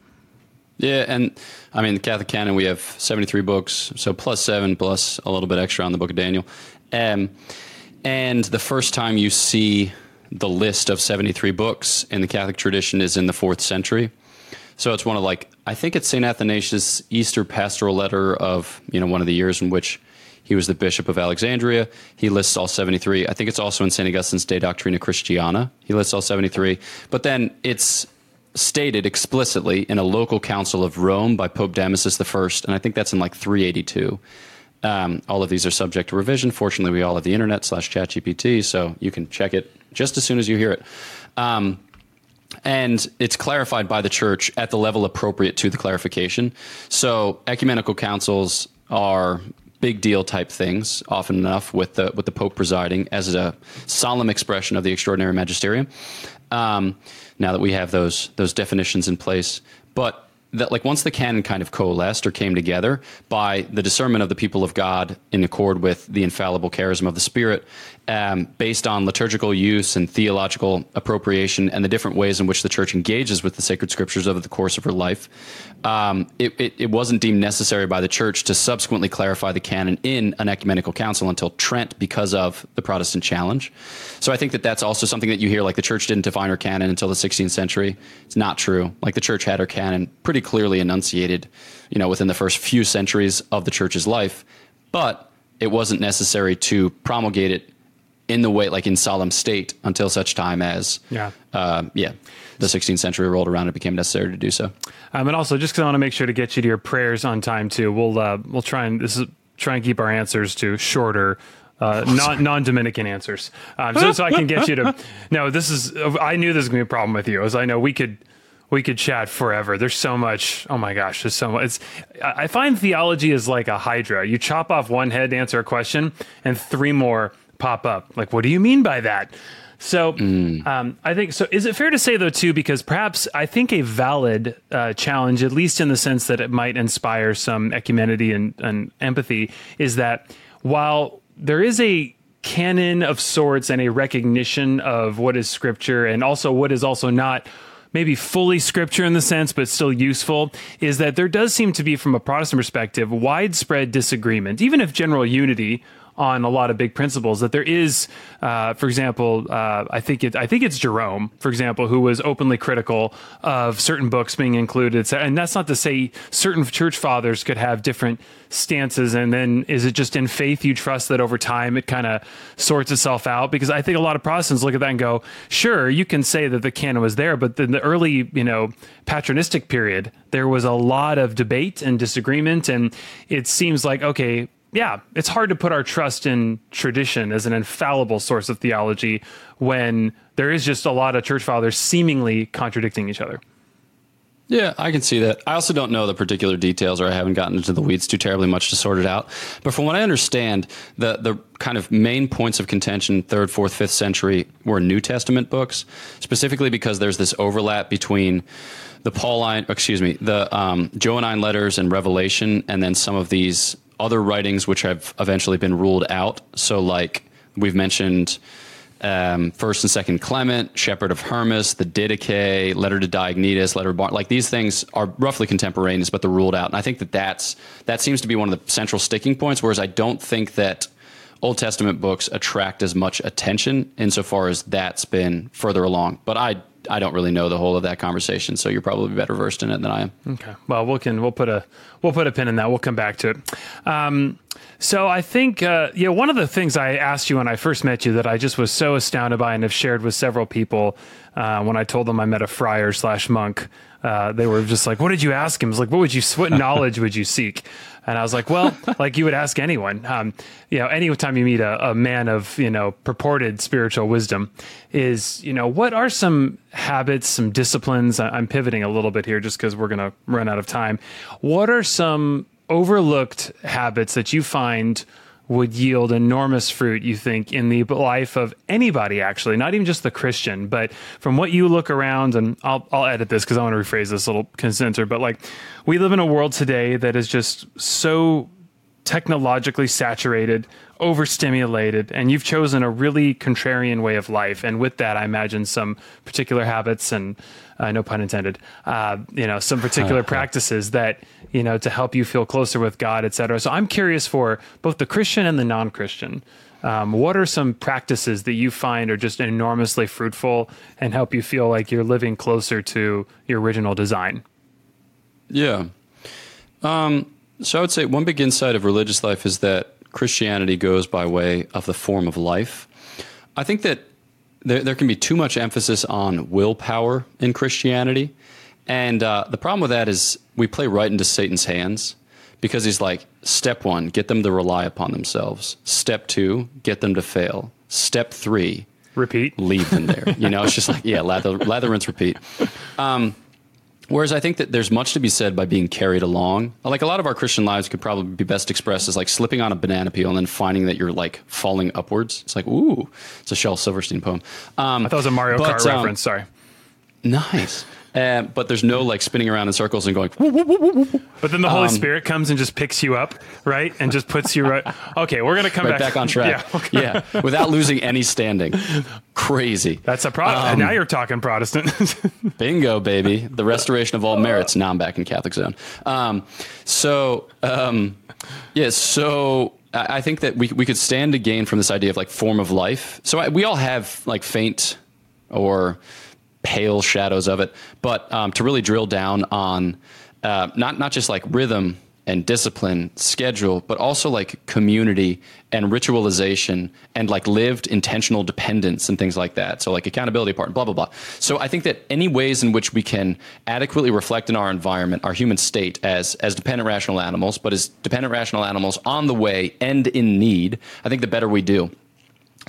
Yeah, and I mean, the Catholic canon, we have 73 books, so plus seven, plus a little bit extra on the Book of Daniel. Um, and the first time you see the list of 73 books in the Catholic tradition is in the fourth century. So it's one of like I think it's Saint Athanasius' Easter pastoral letter of you know one of the years in which he was the bishop of Alexandria. He lists all 73. I think it's also in St. Augustine's De Doctrina Christiana. He lists all 73. But then it's stated explicitly in a local council of Rome by Pope Damasus I, and I think that's in like 382. Um, all of these are subject to revision. Fortunately, we all have the internet slash ChatGPT, so you can check it just as soon as you hear it. Um, and it's clarified by the church at the level appropriate to the clarification. So ecumenical councils are big deal type things often enough with the with the pope presiding as a solemn expression of the extraordinary magisterium. Um, now that we have those those definitions in place, but that like once the canon kind of coalesced or came together by the discernment of the people of God in accord with the infallible charism of the Spirit, um, based on liturgical use and theological appropriation and the different ways in which the church engages with the sacred scriptures over the course of her life, um, it, it, it, wasn't deemed necessary by the church to subsequently clarify the canon in an ecumenical council until Trent because of the Protestant challenge. So I think that that's also something that you hear like the church didn't define her canon until the 16th century. It's not true. Like the church had her canon pretty clearly enunciated, you know, within the first few centuries of the church's life, but it wasn't necessary to promulgate it in the way like in solemn state until such time as yeah uh, yeah the 16th century rolled around it became necessary to do so um, and also just because i want to make sure to get you to your prayers on time too we'll uh, we'll try and this is try and keep our answers to shorter uh, non (laughs) non Dominican answers, um, so, so I can get you to. (laughs) No, this is. I knew this was gonna be a problem with you, as I know we could we could chat forever. There's so much. Oh my gosh, there's so much. It's, I find theology is like a hydra. You chop off one head to answer a question, and three more pop up. Like, what do you mean by that? So mm. um, I think so. Is it fair to say though too, because perhaps I think a valid uh, challenge, at least in the sense that it might inspire some ecumenity and, and empathy, is that while there is a canon of sorts and a recognition of what is scripture and also what is also not maybe fully scripture in the sense, but still useful, is that there does seem to be, from a Protestant perspective, widespread disagreement, even if general unity on a lot of big principles that there is, uh, for example, uh, I think it, I think it's Jerome, for example, who was openly critical of certain books being included. And that's not to say certain church fathers could have different stances. And then is it just in faith you trust that over time it kind of sorts itself out? Because I think a lot of Protestants look at that and go, sure, you can say that the canon was there, but in the early, you know, patristic period, there was a lot of debate and disagreement. And it seems like, okay, yeah, it's hard to put our trust in tradition as an infallible source of theology when there is just a lot of church fathers seemingly contradicting each other. Yeah, I can see that. I also don't know the particular details, or I haven't gotten into the weeds too terribly much to sort it out. But from what I understand, the the kind of main points of contention, third, fourth, fifth century, were New Testament books, specifically because there's this overlap between the Pauline, excuse me, the um, letters and Revelation, and then some of these other writings which have eventually been ruled out. So, like we've mentioned, um, First and Second Clement, Shepherd of Hermas, the Didache, Letter to Diognetus, Letter of Bar- like these things are roughly contemporaneous, but they're ruled out. And I think that that's that seems to be one of the central sticking points. Whereas I don't think that Old Testament books attract as much attention insofar as that's been further along. But I I don't really know the whole of that conversation, so you're probably better versed in it than I am. Okay. Well, we can we'll put a we'll put a pin in that. We'll come back to it. Um, so I think uh, yeah, one of the things I asked you when I first met you that I just was so astounded by and have shared with several people uh, when I told them I met a friar slash monk. Uh, they were just like, "What did you ask him?" Like, "What would you? What (laughs) knowledge would you seek?" And I was like, well, (laughs) like you would ask anyone, um, you know, anytime you meet a, a, man of, you know, purported spiritual wisdom is, you know, what are some habits, some disciplines? I'm pivoting a little bit here just because we're going to run out of time. What are some overlooked habits that you find would yield enormous fruit, you think, in the life of anybody, actually, not even just the Christian, but from what you look around, and I'll, I'll edit this because I want to rephrase this little consenter, but like we live in a world today that is just so technologically saturated, overstimulated, and you've chosen a really contrarian way of life. And with that, I imagine some particular habits and uh, no pun intended, uh, you know, some particular (laughs) practices that, you know, to help you feel closer with God, et cetera. So I'm curious for both the Christian and the non-Christian. Um, what are some practices that you find are just enormously fruitful and help you feel like you're living closer to your original design? Yeah. Um, so I would say one big insight of religious life is that Christianity goes by way of the form of life. I think that there, there can be too much emphasis on willpower in Christianity. And uh, the problem with that is we play right into Satan's hands because he's like, step one, get them to rely upon themselves. Step two, get them to fail. Step three, repeat, leave them there. You know, it's just like, yeah, lather, lather rinse, repeat. Um, Whereas I think that there's much to be said by being carried along. Like a lot of our Christian lives could probably be best expressed as like slipping on a banana peel and then finding that you're like falling upwards. It's like, ooh, it's a Shel Silverstein poem. Um, I thought it was a Mario but, Kart um, reference. Sorry. Nice. Uh, but there's no like spinning around in circles and going. But then the Holy um, Spirit comes and just picks you up, right, and just puts you right. (laughs) Okay, we're gonna come right back. back on track. (laughs) yeah, yeah, without losing any standing. Crazy. That's a problem. Um, now you're talking Protestant. (laughs) bingo, baby. The restoration of all merits. Now I'm back in Catholic zone. Um, so um, yeah, so I think that we we could stand to gain from this idea of like form of life. So I, we all have like faint or pale shadows of it. But um, to really drill down on uh, not not just like rhythm and discipline, schedule, but also like community and ritualization and like lived intentional dependence and things like that. So like accountability part, blah blah blah. So I think that any ways in which we can adequately reflect in our environment, our human state as as dependent rational animals, but as dependent rational animals on the way and in need, I think the better we do.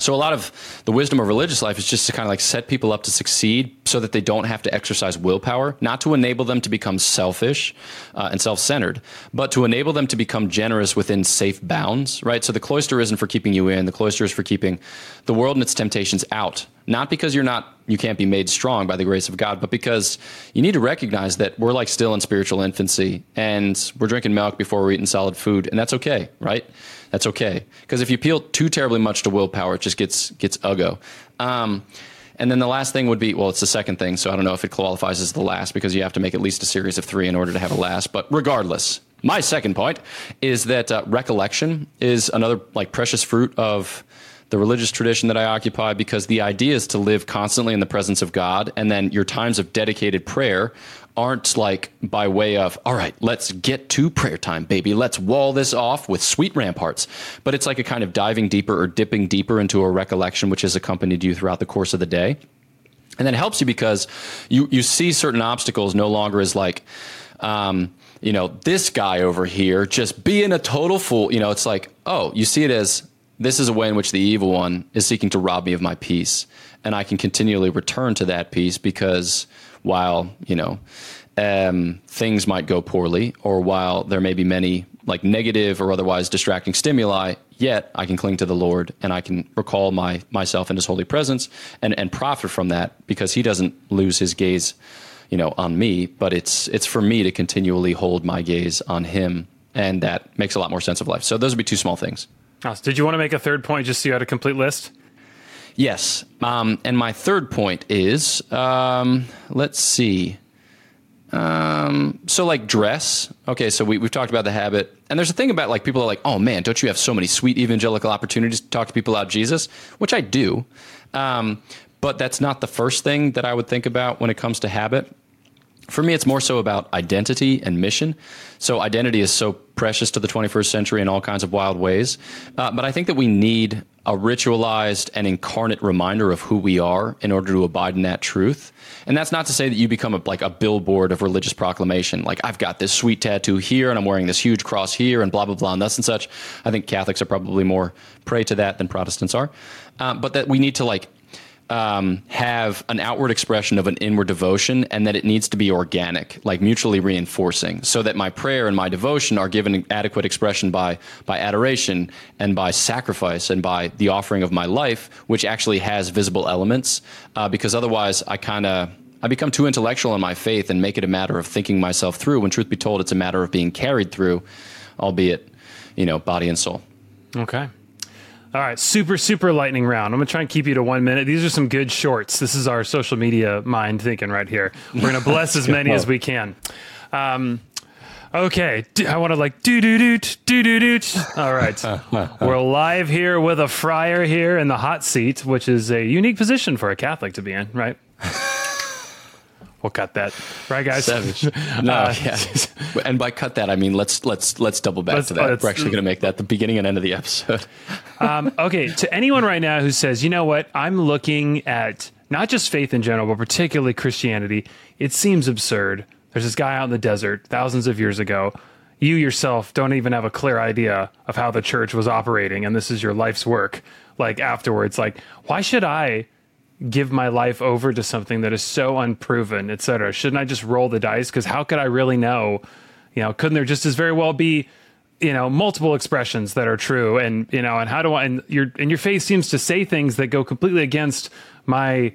So a lot of the wisdom of religious life is just to kind of like set people up to succeed so that they don't have to exercise willpower, not to enable them to become selfish uh, and self-centered, but to enable them to become generous within safe bounds, right? So the cloister isn't for keeping you in, the cloister is for keeping the world and its temptations out. Not because you're not you can't be made strong by the grace of God, but because you need to recognize that we're like still in spiritual infancy and we're drinking milk before we're eating solid food, and that's okay, right? That's okay. Because if you appeal too terribly much to willpower, it just gets gets uggo. Um, And then the last thing would be well, it's the second thing, so I don't know if it qualifies as the last because you have to make at least a series of three in order to have a last. But regardless, my second point is that uh, recollection is another like precious fruit of the religious tradition that I occupy because the idea is to live constantly in the presence of God, and then your times of dedicated prayer aren't like by way of, all right, let's get to prayer time, baby. Let's wall this off with sweet ramparts. But it's like a kind of diving deeper or dipping deeper into a recollection which has accompanied you throughout the course of the day. And then it helps you because you, you see certain obstacles no longer as like, um, you know, this guy over here just being a total fool. You know, it's like, oh, you see it as this is a way in which the evil one is seeking to rob me of my peace. And I can continually return to that peace because while, you know, um, things might go poorly or while there may be many like negative or otherwise distracting stimuli, yet I can cling to the Lord and I can recall my myself in his holy presence and, and profit from that because he doesn't lose his gaze, you know, on me, but it's it's for me to continually hold my gaze on him and that makes a lot more sense of life. So those would be two small things. Did you want to make a third point just so you had a complete list? Yes. Um, and my third point is um, let's see. Um, so like dress. Okay, so we, we've talked about the habit. And there's a thing about like people are like, oh man, don't you have so many sweet evangelical opportunities to talk to people about Jesus? Which I do. Um, but that's not the first thing that I would think about when it comes to habit. For me, it's more so about identity and mission. So, identity is so precious to the 21st century in all kinds of wild ways. Uh, but I think that we need a ritualized and incarnate reminder of who we are in order to abide in that truth. And that's not to say that you become a, like a billboard of religious proclamation. Like, I've got this sweet tattoo here and I'm wearing this huge cross here and blah, blah, blah, and thus and such. I think Catholics are probably more prey to that than Protestants are. Um, but that we need to like um, have an outward expression of an inward devotion and that it needs to be organic, like mutually reinforcing, so that my prayer and my devotion are given adequate expression by, by adoration and by sacrifice and by the offering of my life, which actually has visible elements. Uh, because otherwise, I kind of. I become too intellectual in my faith and make it a matter of thinking myself through when truth be told it's a matter of being carried through albeit you know body and soul Okay. All right, super super lightning round. I'm gonna try and keep you to one minute. These are some good shorts. This is our social media mind thinking right here. We're gonna (laughs) bless as many as we can. Um, okay, I want to like do do do do do do. All right, (laughs) uh, uh, uh. we're live here with a friar here in the hot seat, which is a unique position for a Catholic to be in, right? (laughs) We'll cut that, right, guys? Savage. (laughs) No, uh, yeah. and by cut that, I mean let's let's let's double back let's, to that. We're actually going to make that the beginning and end of the episode. (laughs) um, okay, to anyone right now who says, you know what, I'm looking at not just faith in general, but particularly Christianity. It seems absurd. There's this guy out in the desert thousands of years ago. You yourself don't even have a clear idea of how the church was operating, and this is your life's work. Like afterwards, like why should I? Give my life over to something that is so unproven, et cetera? Shouldn't I just roll the dice? Because how could I really know? You know, couldn't there just as very well be, you know, multiple expressions that are true? And you know, and how do I? And your and your face seems to say things that go completely against my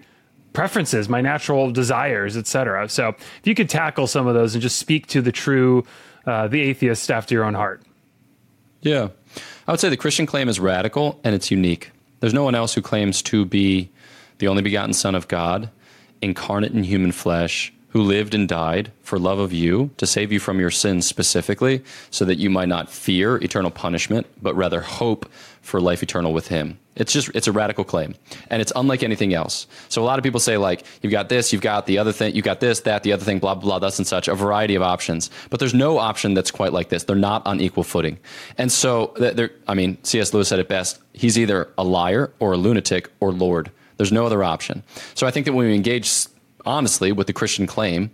preferences, my natural desires, et cetera. So if you could tackle some of those and just speak to the true, uh, the atheist after your own heart. Yeah, I would say the Christian claim is radical and it's unique. There's no one else who claims to be the only begotten Son of God, incarnate in human flesh, who lived and died for love of you to save you from your sins specifically, so that you might not fear eternal punishment, but rather hope for life eternal with him. It's just it's a radical claim. And it's unlike anything else. So a lot of people say like you've got this, you've got the other thing, you've got this, that, the other thing, blah, blah, blah, thus and such, a variety of options. But there's no option that's quite like this. They're not on equal footing. And so I mean, C.S. Lewis said it best. He's either a liar or a lunatic or Lord. There's no other option. So I think that when we engage honestly with the Christian claim,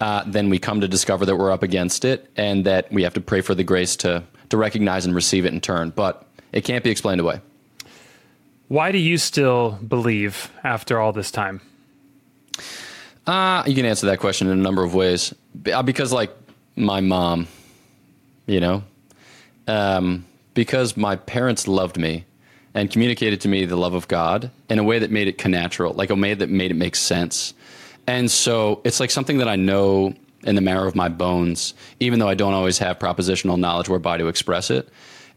uh, then we come to discover that we're up against it and that we have to pray for the grace to, to recognize and receive it in turn. But it can't be explained away. Why do you still believe after all this time? Uh, you can answer that question in a number of ways. Uh, because, like, my mom, you know, um, because my parents loved me and communicated to me the love of God in a way that made it connatural, like a way that made it make sense. And so it's like something that I know in the marrow of my bones, even though I don't always have propositional knowledge whereby to express it.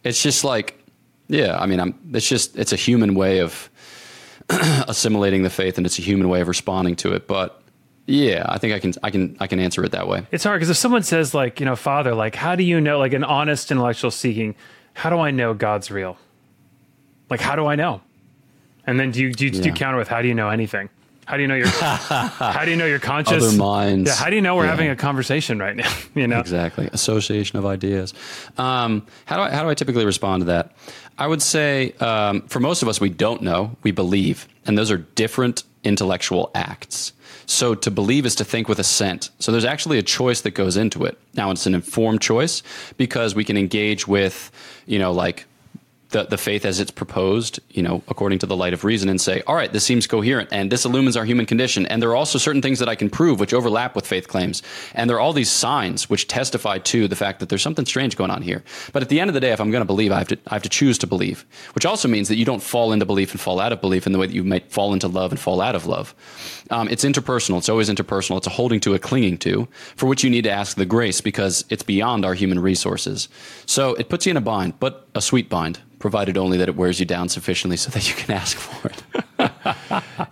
It's just like, yeah, I mean, I'm, it's just, it's a human way of (clears throat) assimilating the faith and it's a human way of responding to it. But yeah, I think I can I can I can answer it that way. It's hard because if someone says like, you know, Father, like, how do you know, like, an honest intellectual seeking, how do I know God's real? Like, how do I know? And then do you do you, do you counter with how do you know anything? How do you know you're (laughs) how do you know you're conscious? Other minds. Yeah. How do you know we're Yeah. having a conversation right now? (laughs) You know. Exactly. Association of ideas. Um, how do I how do I typically respond to that? I would say um, for most of us, we don't know. We believe, and those are different intellectual acts. So to believe is to think with assent. So there's actually a choice that goes into it. Now it's an informed choice because we can engage with, you know, like the, the faith as it's proposed, you know, according to the light of reason, and say, all right, this seems coherent, and this illumines our human condition. And there are also certain things that I can prove which overlap with faith claims. And there are all these signs which testify to the fact that there's something strange going on here. But at the end of the day, if I'm going to believe, I have to, I have to choose to believe, which also means that you don't fall into belief and fall out of belief in the way that you might fall into love and fall out of love. Um, it's interpersonal. It's always interpersonal. It's a holding to, a clinging to, for which you need to ask the grace because it's beyond our human resources. So it puts you in a bind, but a sweet bind provided only that it wears you down sufficiently so that you can ask for it. (laughs)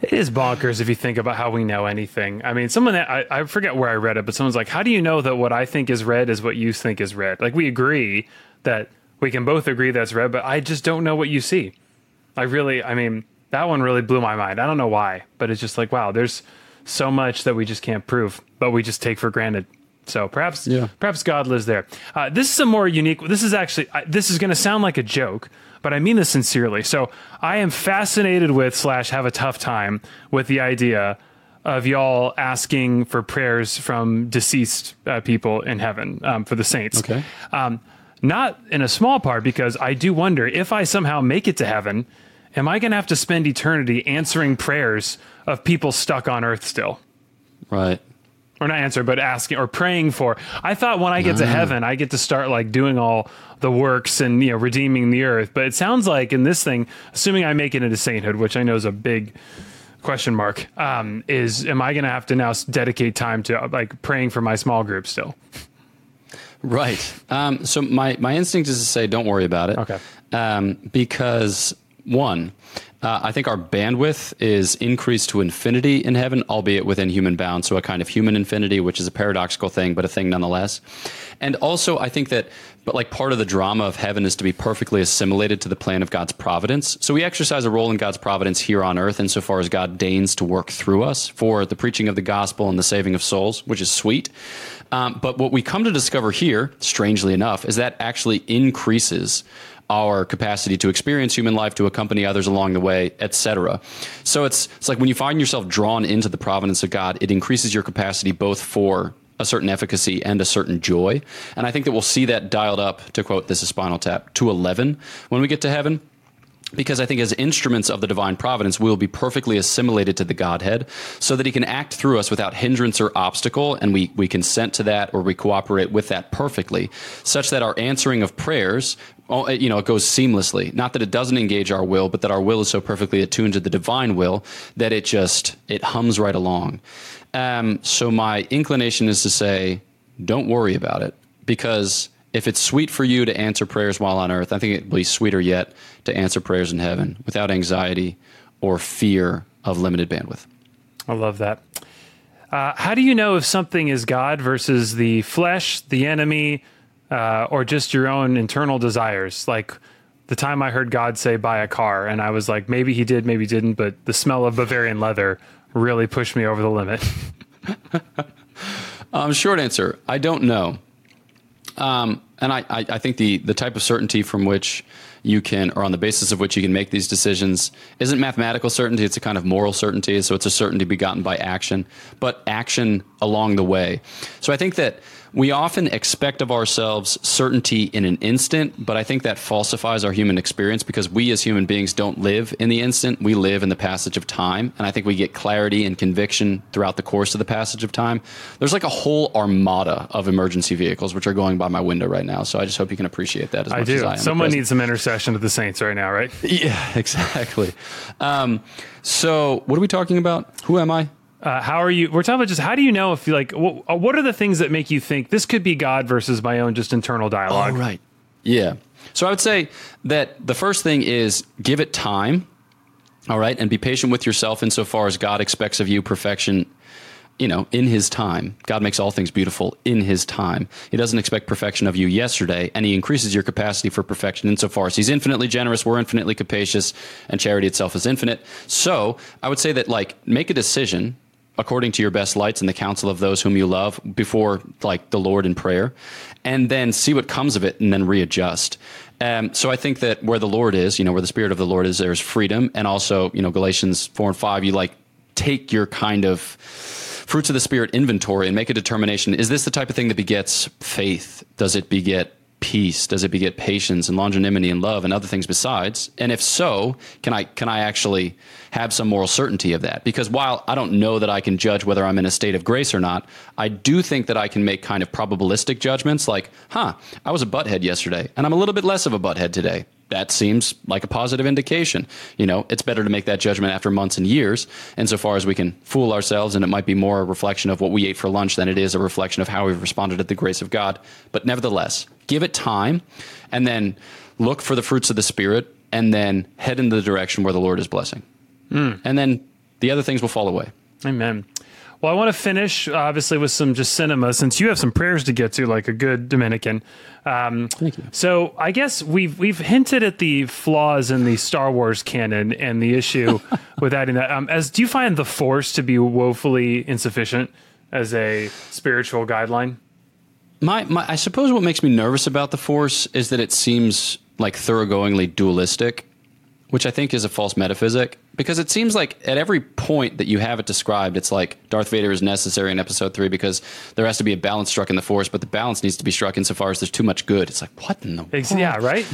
It is bonkers if you think about how we know anything. I mean, someone that I, I forget where I read it, but someone's like, "How do you know that what I think is red is what you think is red?" Like we agree that we can both agree that's red, but I just don't know what you see. I really, I mean, that one really blew my mind. I don't know why, but it's just like, wow, there's so much that we just can't prove, but we just take for granted. So perhaps, Yeah. perhaps God lives there. Uh, this is a more unique. This is actually. I, this is going to sound like a joke, but I mean this sincerely. So I am fascinated with slash have a tough time with the idea of y'all asking for prayers from deceased uh, people in heaven um, for the saints. Okay. Um, not in a small part because I do wonder if I somehow make it to heaven, am I going to have to spend eternity answering prayers of people stuck on earth still? Right. Or not answer, but asking or praying for. I thought when I get to heaven, I get to start like doing all the works and you know redeeming the earth. But it sounds like in this thing, assuming I make it into sainthood, which I know is a big question mark, um, is am I going to have to now dedicate time to uh, like praying for my small group still? Right. Um, so my, my instinct is to say, don't worry about it. Okay. Um, because one, uh, I think our bandwidth is increased to infinity in heaven, albeit within human bounds. So a kind of human infinity, which is a paradoxical thing, but a thing nonetheless. And also, I think that, but like part of the drama of heaven is to be perfectly assimilated to the plan of God's providence. So we exercise a role in God's providence here on earth insofar as God deigns to work through us for the preaching of the gospel and the saving of souls, which is sweet. Um, but what we come to discover here, strangely enough, is that actually increases our capacity to experience human life, to accompany others along the way, etc. So it's it's like when you find yourself drawn into the providence of God, it increases your capacity both for a certain efficacy and a certain joy. And I think that we'll see that dialed up, to quote this is Spinal Tap, to 11 when we get to heaven because I think as instruments of the divine providence, we will be perfectly assimilated to the Godhead so that he can act through us without hindrance or obstacle, and we, we consent to that or we cooperate with that perfectly, such that our answering of prayers, oh, you know, it goes seamlessly. Not that it doesn't engage our will, but that our will is so perfectly attuned to the divine will that it just, it hums right along. Um, so my inclination is to say, don't worry about it because if it's sweet for you to answer prayers while on earth, I think it will be sweeter yet to answer prayers in heaven without anxiety or fear of limited bandwidth. I love that. Uh, how do you know if something is God versus the flesh, the enemy, uh, or just your own internal desires? Like the time I heard God say, buy a car, and I was like, maybe he did, maybe he didn't, but the smell of Bavarian leather really pushed me over the limit. (laughs) Um, short answer: I don't know. Um, and I, I, think the the type of certainty from which you can, or on the basis of which you can make these decisions, isn't mathematical certainty. It's a kind of moral certainty. So it's a certainty begotten by action, but action along the way. So I think that we often expect of ourselves certainty in an instant, but I think that falsifies our human experience because we as human beings don't live in the instant. We live in the passage of time. And I think we get clarity and conviction throughout the course of the passage of time. There's like a whole armada of emergency vehicles which are going by my window right now. So I just hope you can appreciate that as I much as do. I am. Someone needs some intercession of the saints right now, right? (laughs) Yeah, exactly. Um, so what are we talking about? Who am I? Uh, how are you? We're talking about just how do you know if you like, what, uh, what are the things that make you think this could be God versus my own just internal dialogue? right. Yeah. So I would say that the first thing is give it time All right. And be patient with yourself insofar as God expects of you perfection you know, in his time. God makes all things beautiful in his time. He doesn't expect perfection of you yesterday, and he increases your capacity for perfection insofar as he's infinitely generous, we're infinitely capacious, and charity itself is infinite. So I would say that, like, make a decision according to your best lights and the counsel of those whom you love before like the Lord in prayer, and then see what comes of it and then readjust. Um, so I think that where the Lord is, you know, where the Spirit of the Lord is, there's freedom, and also, you know, Galatians four and five, you like take your kind of fruits of the Spirit inventory and make a determination: is this the type of thing that begets faith? Does it beget peace? Does it beget patience and longanimity and love and other things besides? And if so, can I can I actually have some moral certainty of that? Because while I don't know that I can judge whether I'm in a state of grace or not, I do think that I can make kind of probabilistic judgments like, huh, I was a butthead yesterday and I'm a little bit less of a butthead today that seems like a positive indication. You know, it's better to make that judgment after months and years, insofar as we can fool ourselves, and it might be more a reflection of what we ate for lunch than it is a reflection of how we've responded to the grace of God. But nevertheless, give it time, and then look for the fruits of the Spirit, and then head in the direction where the Lord is blessing. Mm. And then the other things will fall away. Amen. Well, I want to finish obviously with some just cinema since you have some prayers to get to, like a good Dominican. Um, Thank you. So I guess we've we've hinted at the flaws in the Star Wars canon and the issue (laughs) with adding that. Um, as do you find the Force to be woefully insufficient as a spiritual guideline? My, my, I suppose what makes me nervous about the Force is that it seems like thoroughgoingly dualistic which I think is a false metaphysic because it seems like at every point that you have it described, it's like Darth Vader is necessary in episode three because there has to be a balance struck in the force, but the balance needs to be struck insofar as there's too much good. It's like, what in the world? Yeah, right?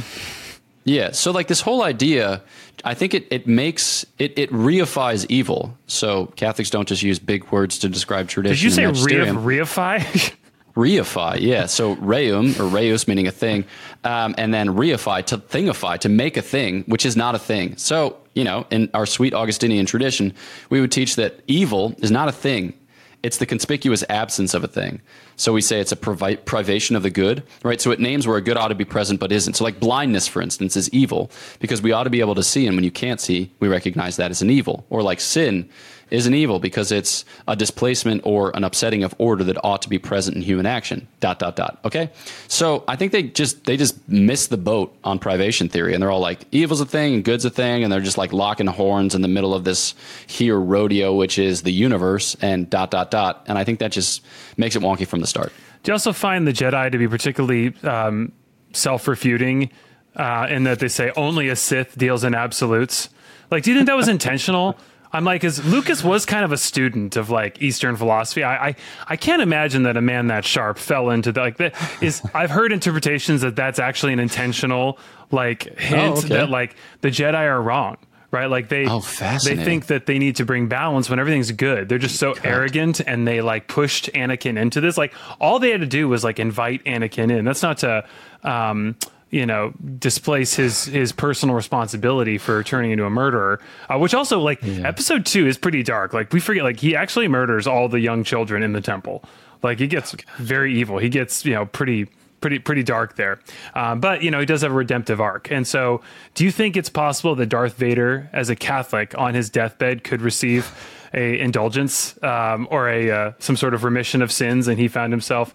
Yeah. So like this whole idea, I think it, it makes it, it reifies evil. So Catholics don't just use big words to describe tradition. Did you say reify? (laughs) reify, yeah. So reum or reus meaning a thing, um, and then reify to thingify to make a thing which is not a thing. So you know, in our sweet Augustinian tradition, we would teach that evil is not a thing; it's the conspicuous absence of a thing. So we say it's a privation of the good, right? So it names where a good ought to be present but isn't. So like blindness, for instance, is evil because we ought to be able to see, and when you can't see, we recognize that as an evil. Or like sin is an evil because it's a displacement or an upsetting of order that ought to be present in human action. Dot dot dot. Okay, so I think they just they just miss the boat on privation theory, and they're all like evil's a thing and good's a thing, and they're just like locking horns in the middle of this here rodeo, which is the universe, and dot dot dot. And I think that just makes it wonky from the start. Do you also find the Jedi to be particularly um, self-refuting uh, in that they say only a Sith deals in absolutes? Like, do you think that was (laughs) intentional? I'm like, as Lucas was kind of a student of like Eastern philosophy. I, I, I can't imagine that a man that sharp fell into the, like that is. I've heard interpretations that that's actually an intentional like hint oh, okay. that like the Jedi are wrong. Right, like they oh, they think that they need to bring balance when everything's good. They're just so arrogant, and they like pushed Anakin into this. Like all they had to do was like invite Anakin in. That's not to um, you know displace his his personal responsibility for turning into a murderer uh, which also like yeah. episode 2 is pretty dark. Like we forget like he actually murders all the young children in the temple. Like he gets very evil. He gets you know pretty pretty pretty dark there. Um, but you know he does have a redemptive arc. And so do you think it's possible that darth vader as a catholic on his deathbed could receive a indulgence um, or a uh, some sort of remission of sins and he found himself?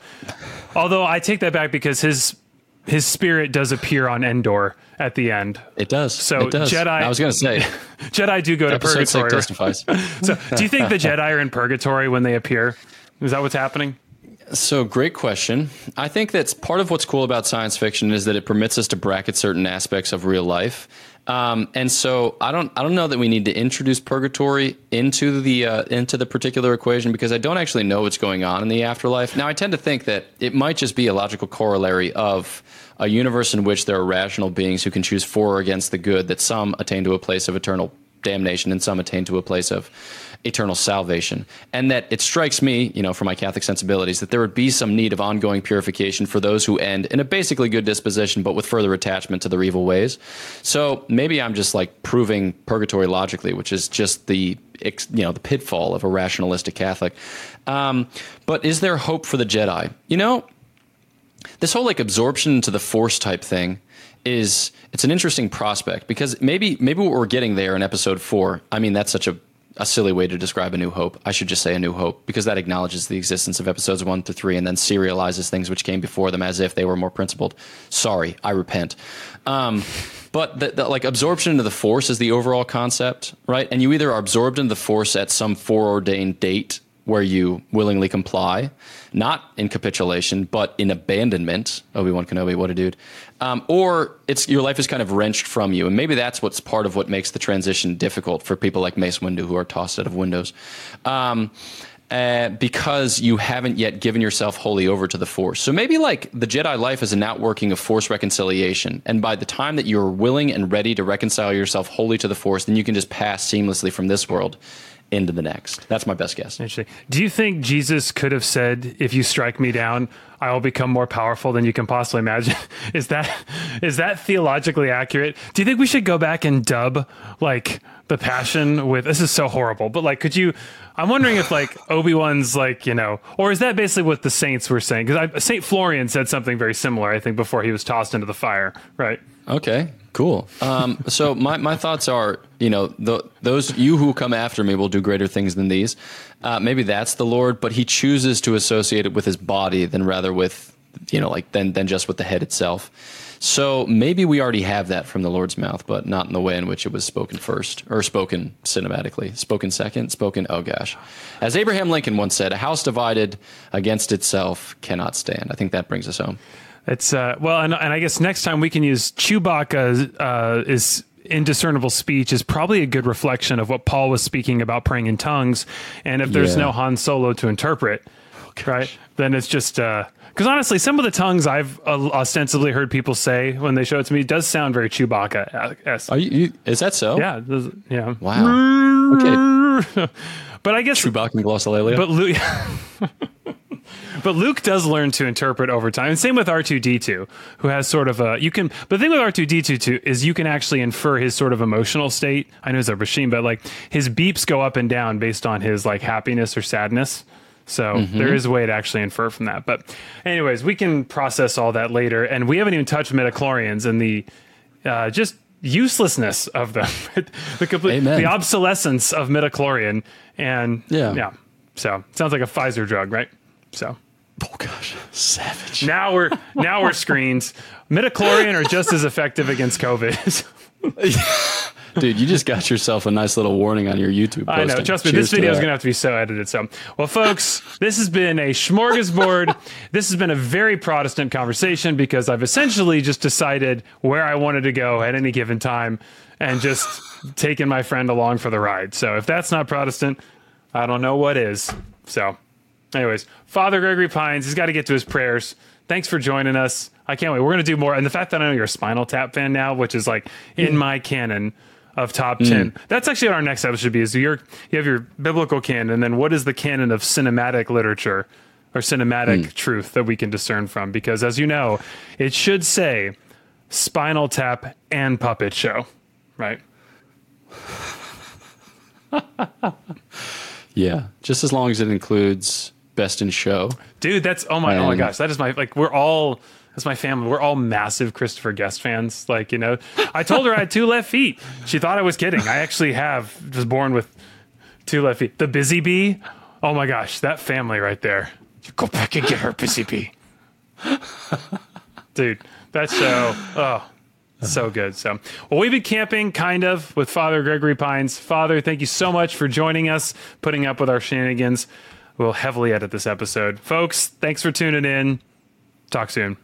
Although i take that back because his his spirit does appear on Endor at the end. It does. So it does. Jedi. I was going to say (laughs) Jedi do go to purgatory. Testifies. (laughs) so, do you think the Jedi are in purgatory when they appear? Is that what's happening? So, great question. I think that's part of what's cool about science fiction is that it permits us to bracket certain aspects of real life. Um, and so I don't I don't know that we need to introduce purgatory into the uh, into the particular equation because I don't actually know what's going on in the afterlife. Now I tend to think that it might just be a logical corollary of a universe in which there are rational beings who can choose for or against the good that some attain to a place of eternal damnation and some attain to a place of eternal salvation. And that it strikes me, you know, from my Catholic sensibilities, that there would be some need of ongoing purification for those who end in a basically good disposition, but with further attachment to their evil ways. So maybe I'm just like proving purgatory logically, which is just the you know the pitfall of a rationalistic Catholic. Um, but is there hope for the Jedi? You know, this whole like absorption into the Force type thing is it's an interesting prospect because maybe maybe what we're getting there in episode four. I mean, that's such a a silly way to describe A New Hope. I should just say A New Hope because that acknowledges the existence of episodes one to three and then serializes things which came before them as if they were more principled. Sorry, I repent. Um, but the, the, like absorption into the Force is the overall concept, right? And you either are absorbed into the Force at some foreordained date where you willingly comply, not in capitulation, but in abandonment. Obi Wan Kenobi, what a dude! Um, or it's your life is kind of wrenched from you, and maybe that's what's part of what makes the transition difficult for people like Mace Windu who are tossed out of windows. Um, uh, because you haven't yet given yourself wholly over to the Force. So maybe like the Jedi life is an outworking of Force reconciliation. And by the time that you're willing and ready to reconcile yourself wholly to the Force, then you can just pass seamlessly from this world into the next. That's my best guess. Interesting. Do you think Jesus could have said, "If you strike me down, I will become more powerful than you can possibly imagine"? (laughs) is that is that theologically accurate? Do you think we should go back and dub like the Passion with? This is so horrible, but like, could you? I'm wondering if like (laughs) Obi Wan's like you know, or is that basically what the saints were saying? Because Saint Florian said something very similar, I think, before he was tossed into the fire, right? Okay, cool. Um, so my, my thoughts are, you know, the, those you who come after me will do greater things than these. Uh, maybe that's the Lord, but He chooses to associate it with His body than rather with, you know, like than than just with the head itself. So maybe we already have that from the Lord's mouth, but not in the way in which it was spoken first or spoken cinematically. Spoken second, spoken, oh gosh. As Abraham Lincoln once said, a house divided against itself cannot stand. I think that brings us home. It's uh, well, and, and I guess next time we can use Chewbacca uh, is indiscernible speech is probably a good reflection of what Paul was speaking about praying in tongues. And if there's Yeah. no Han Solo to interpret, right, then it's just because honestly, some of the tongues I've uh, ostensibly heard people say when they show it to me does sound very Chewbacca. Are you, you is that so? Yeah, yeah. Wow. Okay. (laughs) But I guess Chewbacca and glossolalia. But Luke, (laughs) but Luke does learn to interpret over time. And same with R two D two, who has sort of a you can. But the thing with R two D two too is you can actually infer his sort of emotional state. I know he's a machine, but like his beeps go up and down based on his like happiness or sadness. So there is a way to actually infer from that. But anyways, we can process all that later. And we haven't even touched midichlorians and the uh, just uselessness of them, (laughs) the complete, Amen. the obsolescence of midichlorian, and Yeah. yeah. So sounds like a Pfizer drug, right? So oh gosh, savage. now we're now we're screened. Midichlorian are just as effective against COVID. (laughs) Dude, you just got yourself a nice little warning on your YouTube. I know. posting. Trust me, Cheers this video is going to have to be so edited. So, well, folks, this has been a smorgasbord. this has been a very Protestant conversation because I've essentially just decided where I wanted to go at any given time and just taken my friend along for the ride. So, if that's not Protestant, I don't know what is. So, anyways, Father Gregory Pines, he's got to get to his prayers. Thanks for joining us. I can't wait. We're going to do more. And the fact that I know you're a Spinal Tap fan now, which is like in mm. my canon of top mm. 10. That's actually what our next episode should be is your you have your biblical canon and then what is the canon of cinematic literature or cinematic mm. truth that we can discern from because as you know, it should say Spinal Tap and Puppet Show, right? (laughs) Yeah, just as long as it includes best in show. Dude, that's oh my oh my gosh, that is my like we're all that's my family. We're all massive Christopher Guest fans. Like, you know, I told her I had two left feet. She thought I was kidding. I actually have was born with two left feet. The busy bee. Oh my gosh, that family right there. You go back and get her busy bee. (laughs) Dude, that show. Oh, so good. So, well, we've been camping kind of with Father Gregory Pines. Father, thank you so much for joining us, putting up with our shenanigans. We'll heavily edit this episode. Folks, thanks for tuning in. Talk soon.